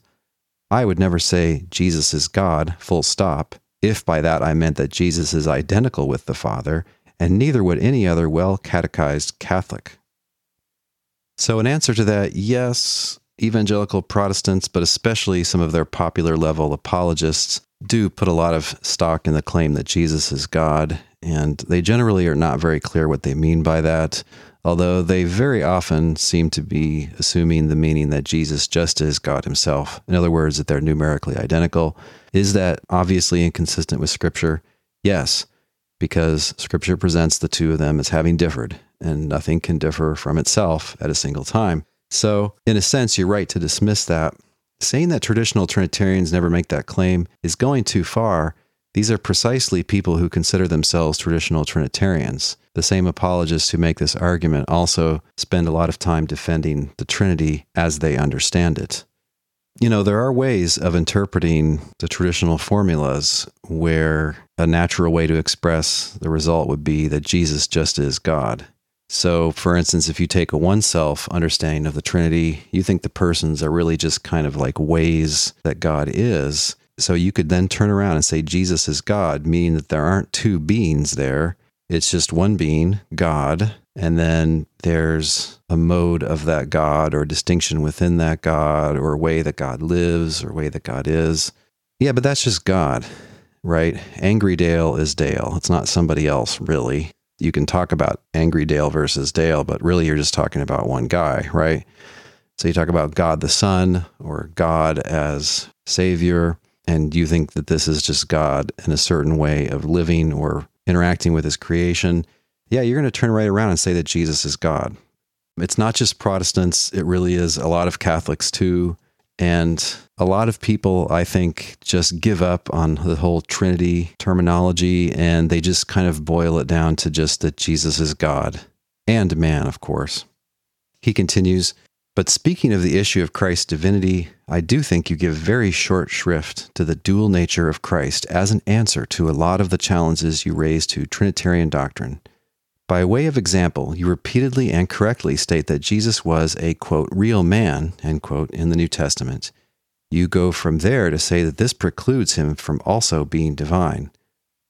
I would never say Jesus is God, full stop, if by that I meant that Jesus is identical with the Father and neither would any other well catechized Catholic. So, in answer to that, yes, evangelical Protestants, but especially some of their popular level apologists, do put a lot of stock in the claim that Jesus is God, and they generally are not very clear what they mean by that, although they very often seem to be assuming the meaning that Jesus just is God himself. In other words, that they're numerically identical. Is that obviously inconsistent with Scripture? Yes because scripture presents the two of them as having differed, and nothing can differ from itself at a single time. So, in a sense, you're right to dismiss that. Saying that traditional Trinitarians never make that claim is going too far. These are precisely people who consider themselves traditional Trinitarians. The same apologists who make this argument also spend a lot of time defending the Trinity as they understand it. You know, there are ways of interpreting the traditional formulas where a natural way to express the result would be that Jesus just is God. So, for instance, if you take a one self understanding of the Trinity, you think the persons are really just kind of like ways that God is. So you could then turn around and say Jesus is God, meaning that there aren't two beings there. It's just one being, God, and then there's a mode of that God or distinction within that God or way that God lives or way that God is. Yeah, but that's just God right? Angry Dale is Dale. It's not somebody else, really. You can talk about Angry Dale versus Dale, but really you're just talking about one guy, right? So you talk about God the Son or God as Savior, and you think that this is just God in a certain way of living or interacting with His creation. Yeah, you're going to turn right around and say that Jesus is God. It's not just Protestants, it really is a lot of Catholics too. And a lot of people, I think, just give up on the whole Trinity terminology and they just kind of boil it down to just that Jesus is God and man, of course. He continues, but speaking of the issue of Christ's divinity, I do think you give very short shrift to the dual nature of Christ as an answer to a lot of the challenges you raise to Trinitarian doctrine. By way of example, you repeatedly and correctly state that Jesus was a, quote, real man, end quote, in the New Testament. You go from there to say that this precludes him from also being divine.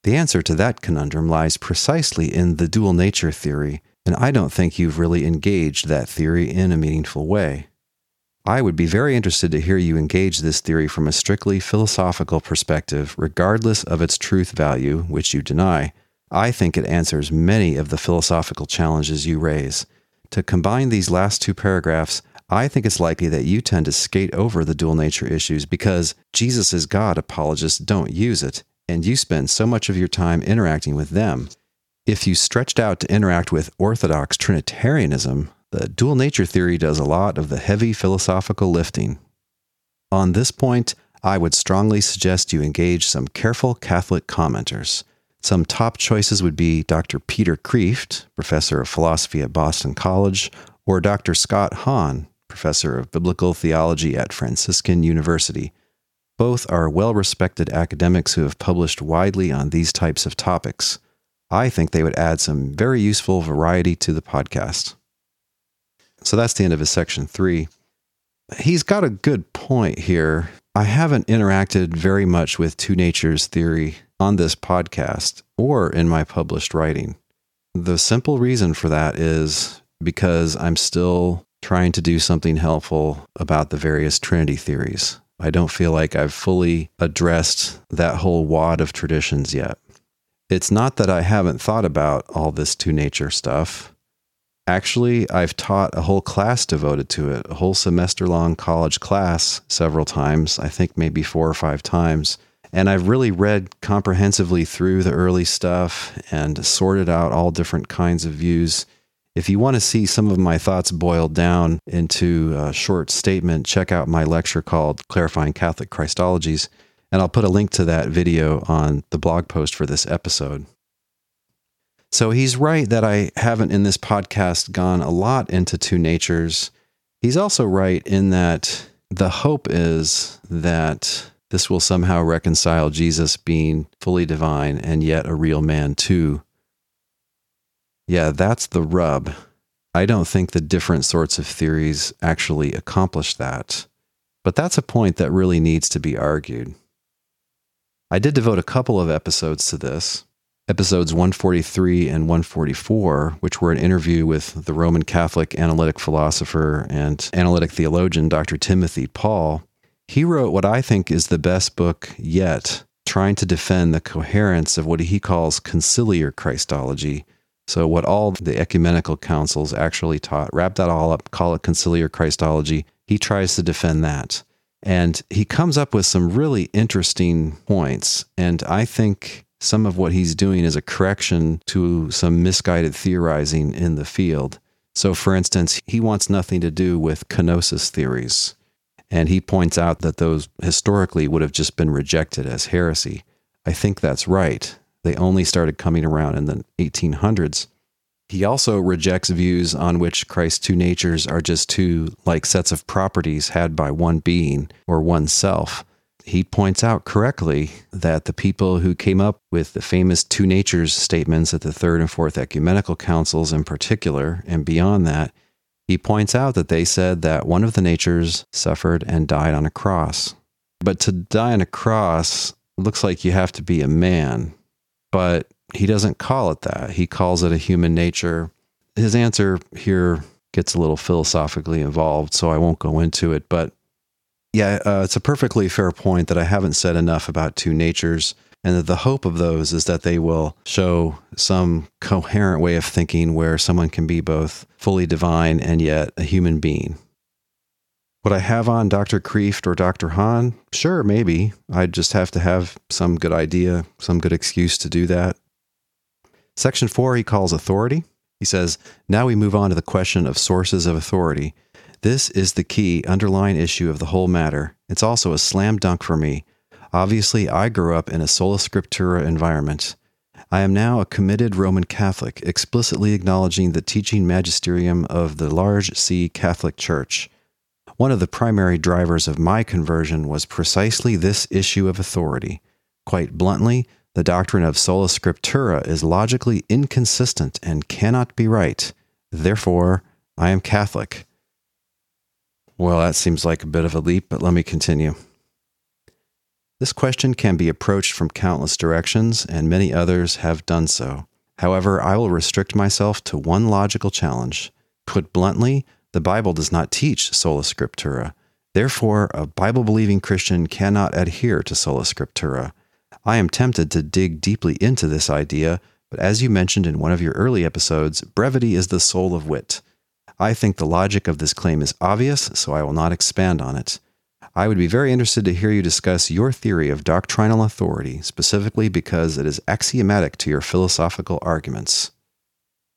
The answer to that conundrum lies precisely in the dual nature theory and I don't think you've really engaged that theory in a meaningful way. I would be very interested to hear you engage this theory from a strictly philosophical perspective, regardless of its truth value, which you deny. I think it answers many of the philosophical challenges you raise. To combine these last two paragraphs, I think it's likely that you tend to skate over the dual nature issues because Jesus is God apologists don't use it, and you spend so much of your time interacting with them. If you stretched out to interact with Orthodox Trinitarianism, the dual nature theory does a lot of the heavy philosophical lifting. On this point, I would strongly suggest you engage some careful Catholic commenters. Some top choices would be Dr. Peter Kreeft, professor of philosophy at Boston College, or Dr. Scott Hahn, professor of biblical theology at Franciscan University. Both are well respected academics who have published widely on these types of topics. I think they would add some very useful variety to the podcast. So that's the end of his section three. He's got a good point here. I haven't interacted very much with two natures theory on this podcast or in my published writing. The simple reason for that is because I'm still trying to do something helpful about the various Trinity theories. I don't feel like I've fully addressed that whole wad of traditions yet. It's not that I haven't thought about all this two nature stuff. Actually, I've taught a whole class devoted to it, a whole semester long college class several times, I think maybe four or five times. And I've really read comprehensively through the early stuff and sorted out all different kinds of views. If you want to see some of my thoughts boiled down into a short statement, check out my lecture called Clarifying Catholic Christologies. And I'll put a link to that video on the blog post for this episode. So he's right that I haven't in this podcast gone a lot into two natures. He's also right in that the hope is that this will somehow reconcile Jesus being fully divine and yet a real man too. Yeah, that's the rub. I don't think the different sorts of theories actually accomplish that. But that's a point that really needs to be argued. I did devote a couple of episodes to this. Episodes 143 and 144, which were an interview with the Roman Catholic analytic philosopher and analytic theologian Dr. Timothy Pawl. He wrote what I think is the best book yet, trying to defend the coherence of what he calls conciliar Christology. So, what all the ecumenical councils actually taught, wrap that all up, call it conciliar Christology. He tries to defend that. And he comes up with some really interesting points. And I think some of what he's doing is a correction to some misguided theorizing in the field. So, for instance, he wants nothing to do with kenosis theories. And he points out that those historically would have just been rejected as heresy. I think that's right. They only started coming around in the 1800s. He also rejects views on which Christ's two natures are just two like sets of properties had by one being or one self. He points out correctly that the people who came up with the famous two natures statements at the third and fourth ecumenical councils in particular, and beyond that, he points out that they said that one of the natures suffered and died on a cross. But to die on a cross looks like you have to be a man. But he doesn't call it that. He calls it a human nature. His answer here gets a little philosophically involved, so I won't go into it. But yeah, uh, it's a perfectly fair point that I haven't said enough about two natures, and that the hope of those is that they will show some coherent way of thinking where someone can be both fully divine and yet a human being. Would I have on Dr. Kreeft or Dr. Hahn? Sure, maybe. I'd just have to have some good idea, some good excuse to do that. Section four, he calls authority. He says, Now we move on to the question of sources of authority. This is the key underlying issue of the whole matter. It's also a slam dunk for me. Obviously, I grew up in a sola scriptura environment. I am now a committed Roman Catholic, explicitly acknowledging the teaching magisterium of the large C Catholic Church. One of the primary drivers of my conversion was precisely this issue of authority. Quite bluntly, the doctrine of sola scriptura is logically inconsistent and cannot be right. Therefore, I am Catholic. Well, that seems like a bit of a leap, but let me continue. This question can be approached from countless directions, and many others have done so. However, I will restrict myself to one logical challenge. Put bluntly, the Bible does not teach sola scriptura. Therefore, a Bible believing Christian cannot adhere to sola scriptura. I am tempted to dig deeply into this idea, but as you mentioned in one of your early episodes, brevity is the soul of wit. I think the logic of this claim is obvious, so I will not expand on it. I would be very interested to hear you discuss your theory of doctrinal authority, specifically because it is axiomatic to your philosophical arguments.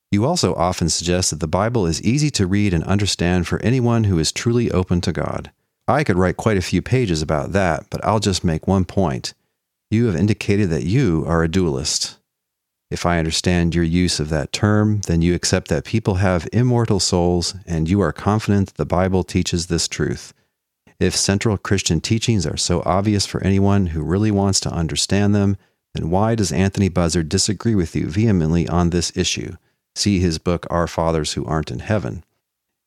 You also often suggest that the Bible is easy to read and understand for anyone who is truly open to God. I could write quite a few pages about that, but I'll just make one point. You have indicated that you are a dualist. If I understand your use of that term, then you accept that people have immortal souls, and you are confident that the Bible teaches this truth. If central Christian teachings are so obvious for anyone who really wants to understand them, then why does Anthony Buzzard disagree with you vehemently on this issue? See his book, Our Fathers Who Aren't in Heaven.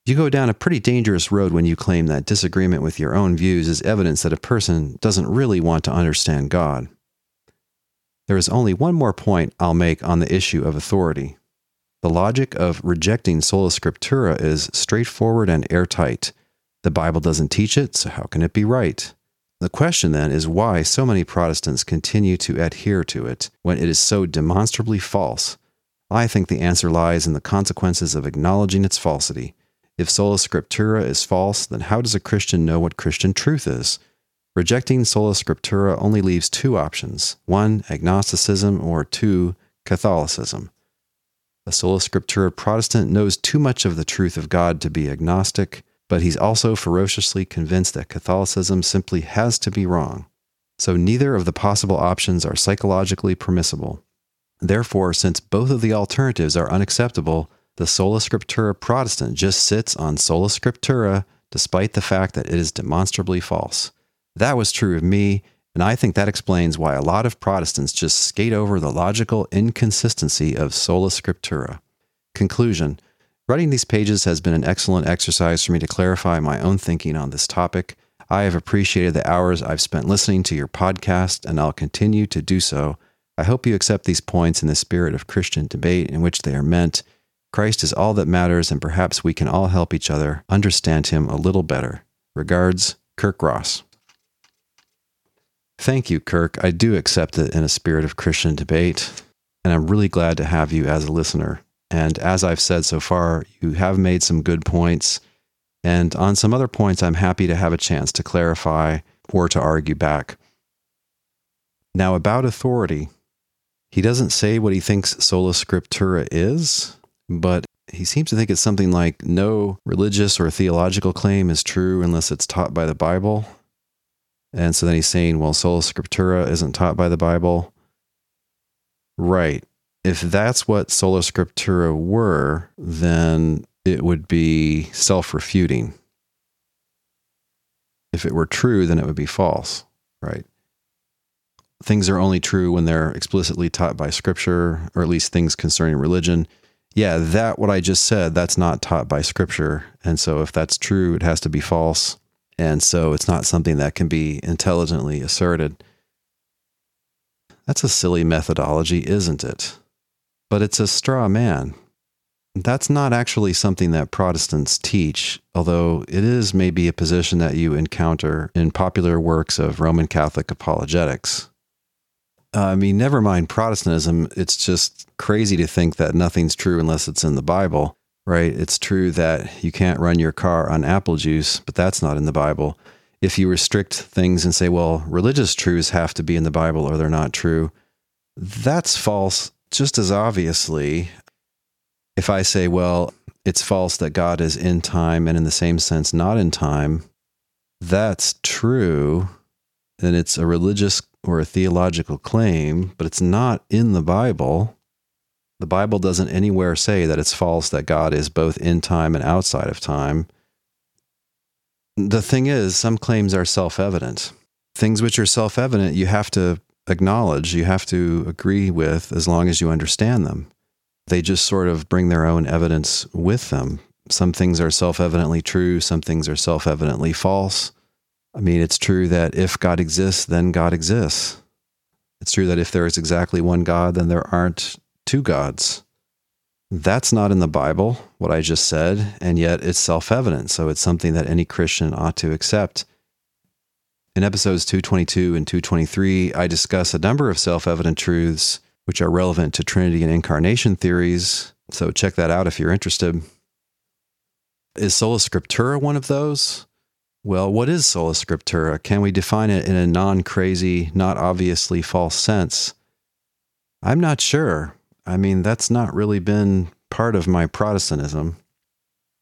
You go down a pretty dangerous road when you claim that disagreement with your own views is evidence that a person doesn't really want to understand God. There is only one more point I'll make on the issue of authority. The logic of rejecting sola scriptura is straightforward and airtight. The Bible doesn't teach it, so how can it be right? The question then is why so many Protestants continue to adhere to it when it is so demonstrably false. I think the answer lies in the consequences of acknowledging its falsity. If sola scriptura is false, then how does a Christian know what Christian truth is? Rejecting sola scriptura only leaves two options one, agnosticism, or two, Catholicism. A sola scriptura Protestant knows too much of the truth of God to be agnostic, but he's also ferociously convinced that Catholicism simply has to be wrong. So neither of the possible options are psychologically permissible. Therefore, since both of the alternatives are unacceptable, the sola scriptura Protestant just sits on sola scriptura despite the fact that it is demonstrably false. That was true of me, and I think that explains why a lot of Protestants just skate over the logical inconsistency of sola scriptura. Conclusion Writing these pages has been an excellent exercise for me to clarify my own thinking on this topic. I have appreciated the hours I've spent listening to your podcast, and I'll continue to do so. I hope you accept these points in the spirit of Christian debate in which they are meant. Christ is all that matters, and perhaps we can all help each other understand him a little better. Regards, Kirk Ross. Thank you, Kirk. I do accept it in a spirit of Christian debate, and I'm really glad to have you as a listener. And as I've said so far, you have made some good points. And on some other points, I'm happy to have a chance to clarify or to argue back. Now, about authority, he doesn't say what he thinks sola scriptura is, but he seems to think it's something like no religious or theological claim is true unless it's taught by the Bible. And so then he's saying, well, sola scriptura isn't taught by the Bible. Right. If that's what sola scriptura were, then it would be self refuting. If it were true, then it would be false, right? Things are only true when they're explicitly taught by scripture, or at least things concerning religion. Yeah, that what I just said, that's not taught by scripture. And so if that's true, it has to be false. And so it's not something that can be intelligently asserted. That's a silly methodology, isn't it? But it's a straw man. That's not actually something that Protestants teach, although it is maybe a position that you encounter in popular works of Roman Catholic apologetics. I mean, never mind Protestantism, it's just crazy to think that nothing's true unless it's in the Bible right? It's true that you can't run your car on apple juice, but that's not in the Bible. If you restrict things and say, well, religious truths have to be in the Bible or they're not true, that's false just as obviously. If I say, well, it's false that God is in time and in the same sense not in time, that's true. And it's a religious or a theological claim, but it's not in the Bible. The Bible doesn't anywhere say that it's false that God is both in time and outside of time. The thing is, some claims are self evident. Things which are self evident, you have to acknowledge, you have to agree with as long as you understand them. They just sort of bring their own evidence with them. Some things are self evidently true, some things are self evidently false. I mean, it's true that if God exists, then God exists. It's true that if there is exactly one God, then there aren't two gods. That's not in the Bible, what I just said, and yet it's self evident. So it's something that any Christian ought to accept. In episodes 222 and 223, I discuss a number of self evident truths which are relevant to Trinity and incarnation theories. So check that out if you're interested. Is Sola Scriptura one of those? Well, what is sola scriptura? Can we define it in a non crazy, not obviously false sense? I'm not sure. I mean, that's not really been part of my Protestantism.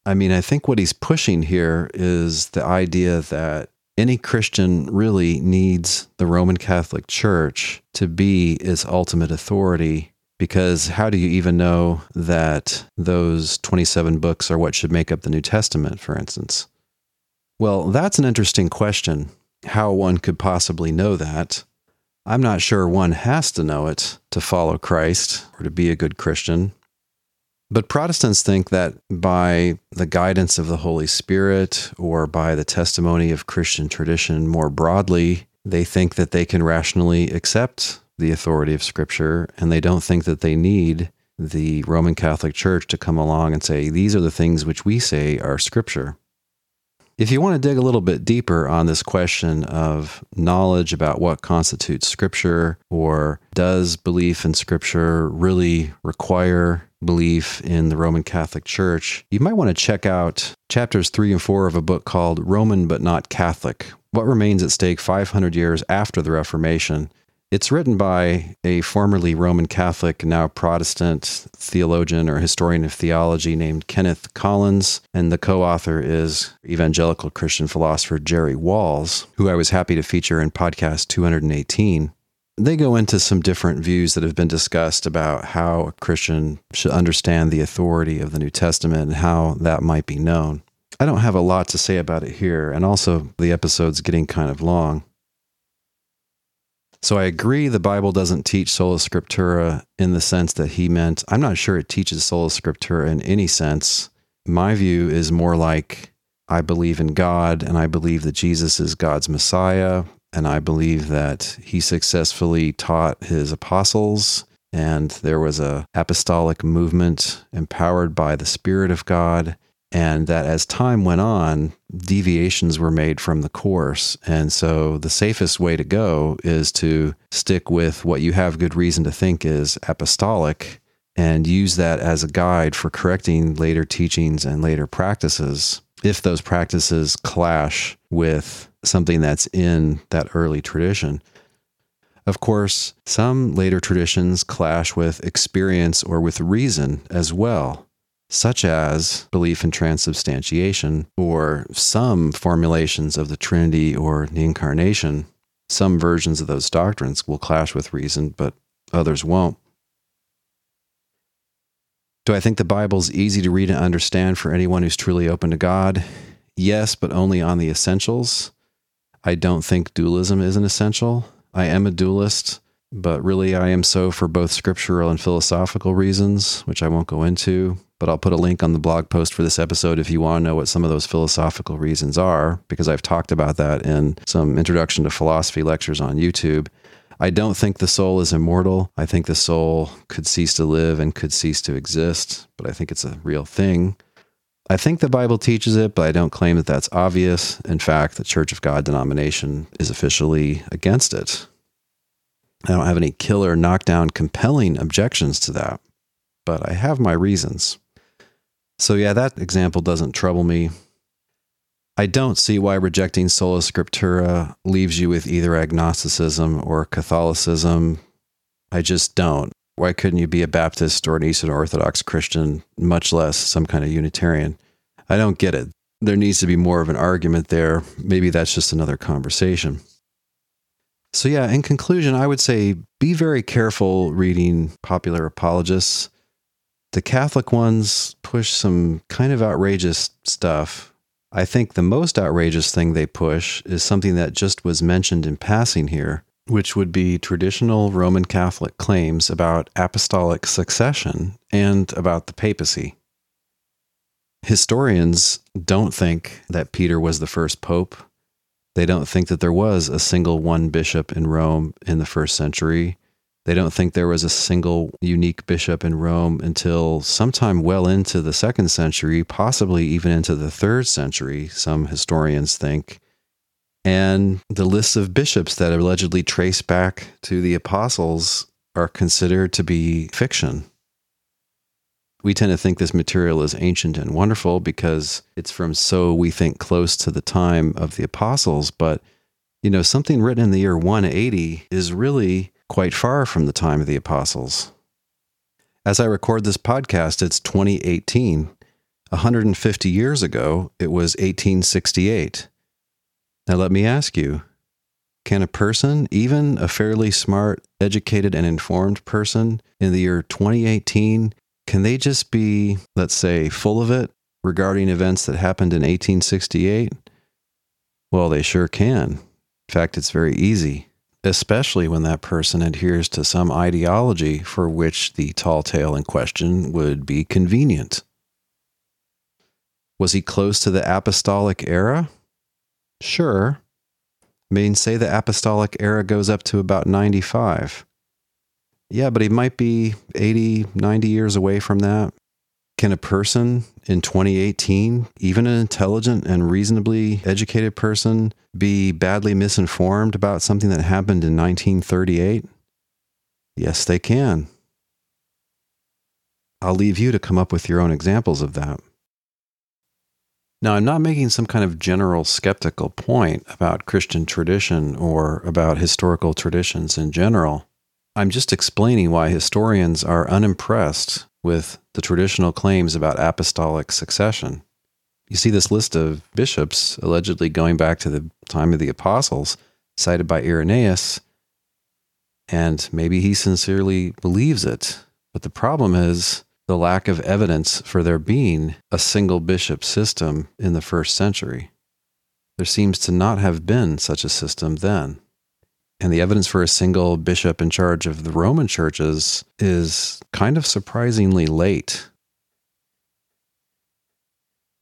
I mean, I think what he's pushing here is the idea that any Christian really needs the Roman Catholic Church to be its ultimate authority. Because how do you even know that those 27 books are what should make up the New Testament, for instance? Well, that's an interesting question. How one could possibly know that. I'm not sure one has to know it to follow Christ or to be a good Christian. But Protestants think that by the guidance of the Holy Spirit or by the testimony of Christian tradition more broadly, they think that they can rationally accept the authority of Scripture and they don't think that they need the Roman Catholic Church to come along and say, these are the things which we say are Scripture. If you want to dig a little bit deeper on this question of knowledge about what constitutes Scripture, or does belief in Scripture really require belief in the Roman Catholic Church, you might want to check out chapters three and four of a book called Roman but Not Catholic What Remains at Stake 500 Years After the Reformation it's written by a formerly Roman Catholic, now Protestant theologian or historian of theology named Kenneth Collins, and the co author is evangelical Christian philosopher Jerry Walls, who I was happy to feature in podcast 218. They go into some different views that have been discussed about how a Christian should understand the authority of the New Testament and how that might be known. I don't have a lot to say about it here, and also the episode's getting kind of long. So I agree the Bible doesn't teach sola scriptura in the sense that he meant. I'm not sure it teaches sola scriptura in any sense. My view is more like I believe in God and I believe that Jesus is God's Messiah and I believe that he successfully taught his apostles and there was a apostolic movement empowered by the spirit of God and that as time went on, deviations were made from the course. And so the safest way to go is to stick with what you have good reason to think is apostolic and use that as a guide for correcting later teachings and later practices if those practices clash with something that's in that early tradition. Of course, some later traditions clash with experience or with reason as well such as belief in transubstantiation or some formulations of the Trinity or the Incarnation. Some versions of those doctrines will clash with reason, but others won't. Do I think the Bible's easy to read and understand for anyone who's truly open to God? Yes, but only on the essentials. I don't think dualism is an essential. I am a dualist, but really I am so for both scriptural and philosophical reasons, which I won't go into but I'll put a link on the blog post for this episode if you want to know what some of those philosophical reasons are, because I've talked about that in some introduction to philosophy lectures on YouTube. I don't think the soul is immortal. I think the soul could cease to live and could cease to exist, but I think it's a real thing. I think the Bible teaches it, but I don't claim that that's obvious. In fact, the Church of God denomination is officially against it. I don't have any killer, knockdown, compelling objections to that, but I have my reasons. So, yeah, that example doesn't trouble me. I don't see why rejecting sola scriptura leaves you with either agnosticism or Catholicism. I just don't. Why couldn't you be a Baptist or an Eastern Orthodox Christian, much less some kind of Unitarian? I don't get it. There needs to be more of an argument there. Maybe that's just another conversation. So, yeah, in conclusion, I would say be very careful reading popular apologists. The Catholic ones push some kind of outrageous stuff. I think the most outrageous thing they push is something that just was mentioned in passing here, which would be traditional Roman Catholic claims about apostolic succession and about the papacy. Historians don't think that Peter was the first pope. They don't think that there was a single one bishop in Rome in the first century. They don't think there was a single unique bishop in Rome until sometime well into the second century, possibly even into the third century, some historians think. And the lists of bishops that allegedly trace back to the apostles are considered to be fiction. We tend to think this material is ancient and wonderful because it's from so we think close to the time of the apostles. But you know something written in the year 180 is really quite far from the time of the apostles. As i record this podcast it's 2018 150 years ago it was 1868 now let me ask you can a person even a fairly smart educated and informed person in the year 2018 can they just be, let's say, full of it regarding events that happened in 1868? Well, they sure can. In fact, it's very easy, especially when that person adheres to some ideology for which the tall tale in question would be convenient. Was he close to the apostolic era? Sure. I mean, say the apostolic era goes up to about 95. Yeah, but he might be 80, 90 years away from that. Can a person in 2018, even an intelligent and reasonably educated person, be badly misinformed about something that happened in 1938? Yes, they can. I'll leave you to come up with your own examples of that. Now, I'm not making some kind of general skeptical point about Christian tradition or about historical traditions in general. I'm just explaining why historians are unimpressed with the traditional claims about apostolic succession. You see this list of bishops allegedly going back to the time of the apostles, cited by Irenaeus, and maybe he sincerely believes it. But the problem is the lack of evidence for there being a single bishop system in the first century. There seems to not have been such a system then. And the evidence for a single bishop in charge of the Roman churches is kind of surprisingly late.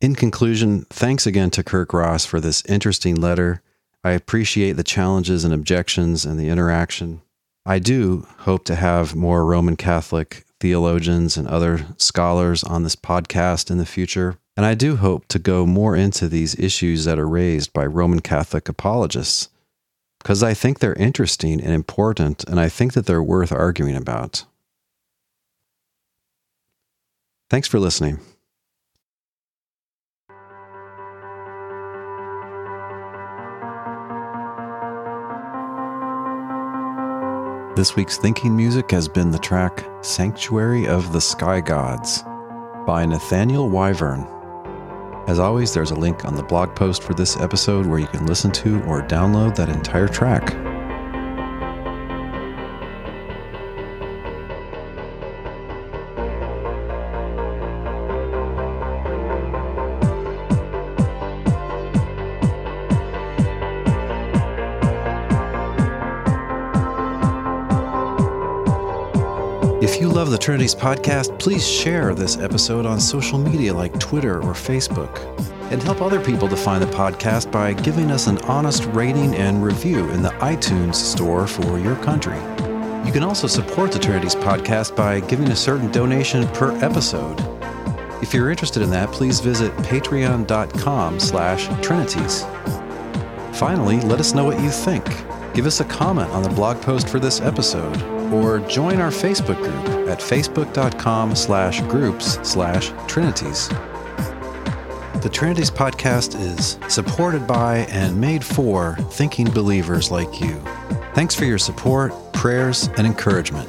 In conclusion, thanks again to Kirk Ross for this interesting letter. I appreciate the challenges and objections and the interaction. I do hope to have more Roman Catholic theologians and other scholars on this podcast in the future. And I do hope to go more into these issues that are raised by Roman Catholic apologists because I think they're interesting and important, and I think that they're worth arguing about. Thanks for listening. This week's thinking music has been the track Sanctuary of the Sky Gods by Nathaniel Wyvern. As always, there's a link on the blog post for this episode where you can listen to or download that entire track. Trinities podcast, please share this episode on social media like Twitter or Facebook. And help other people to find the podcast by giving us an honest rating and review in the iTunes store for your country. You can also support the Trinities podcast by giving a certain donation per episode. If you're interested in that, please visit patreon.com slash trinities. Finally, let us know what you think. Give us a comment on the blog post for this episode or join our Facebook group at facebook.com slash groups slash trinities. The Trinities podcast is supported by and made for thinking believers like you. Thanks for your support, prayers, and encouragement.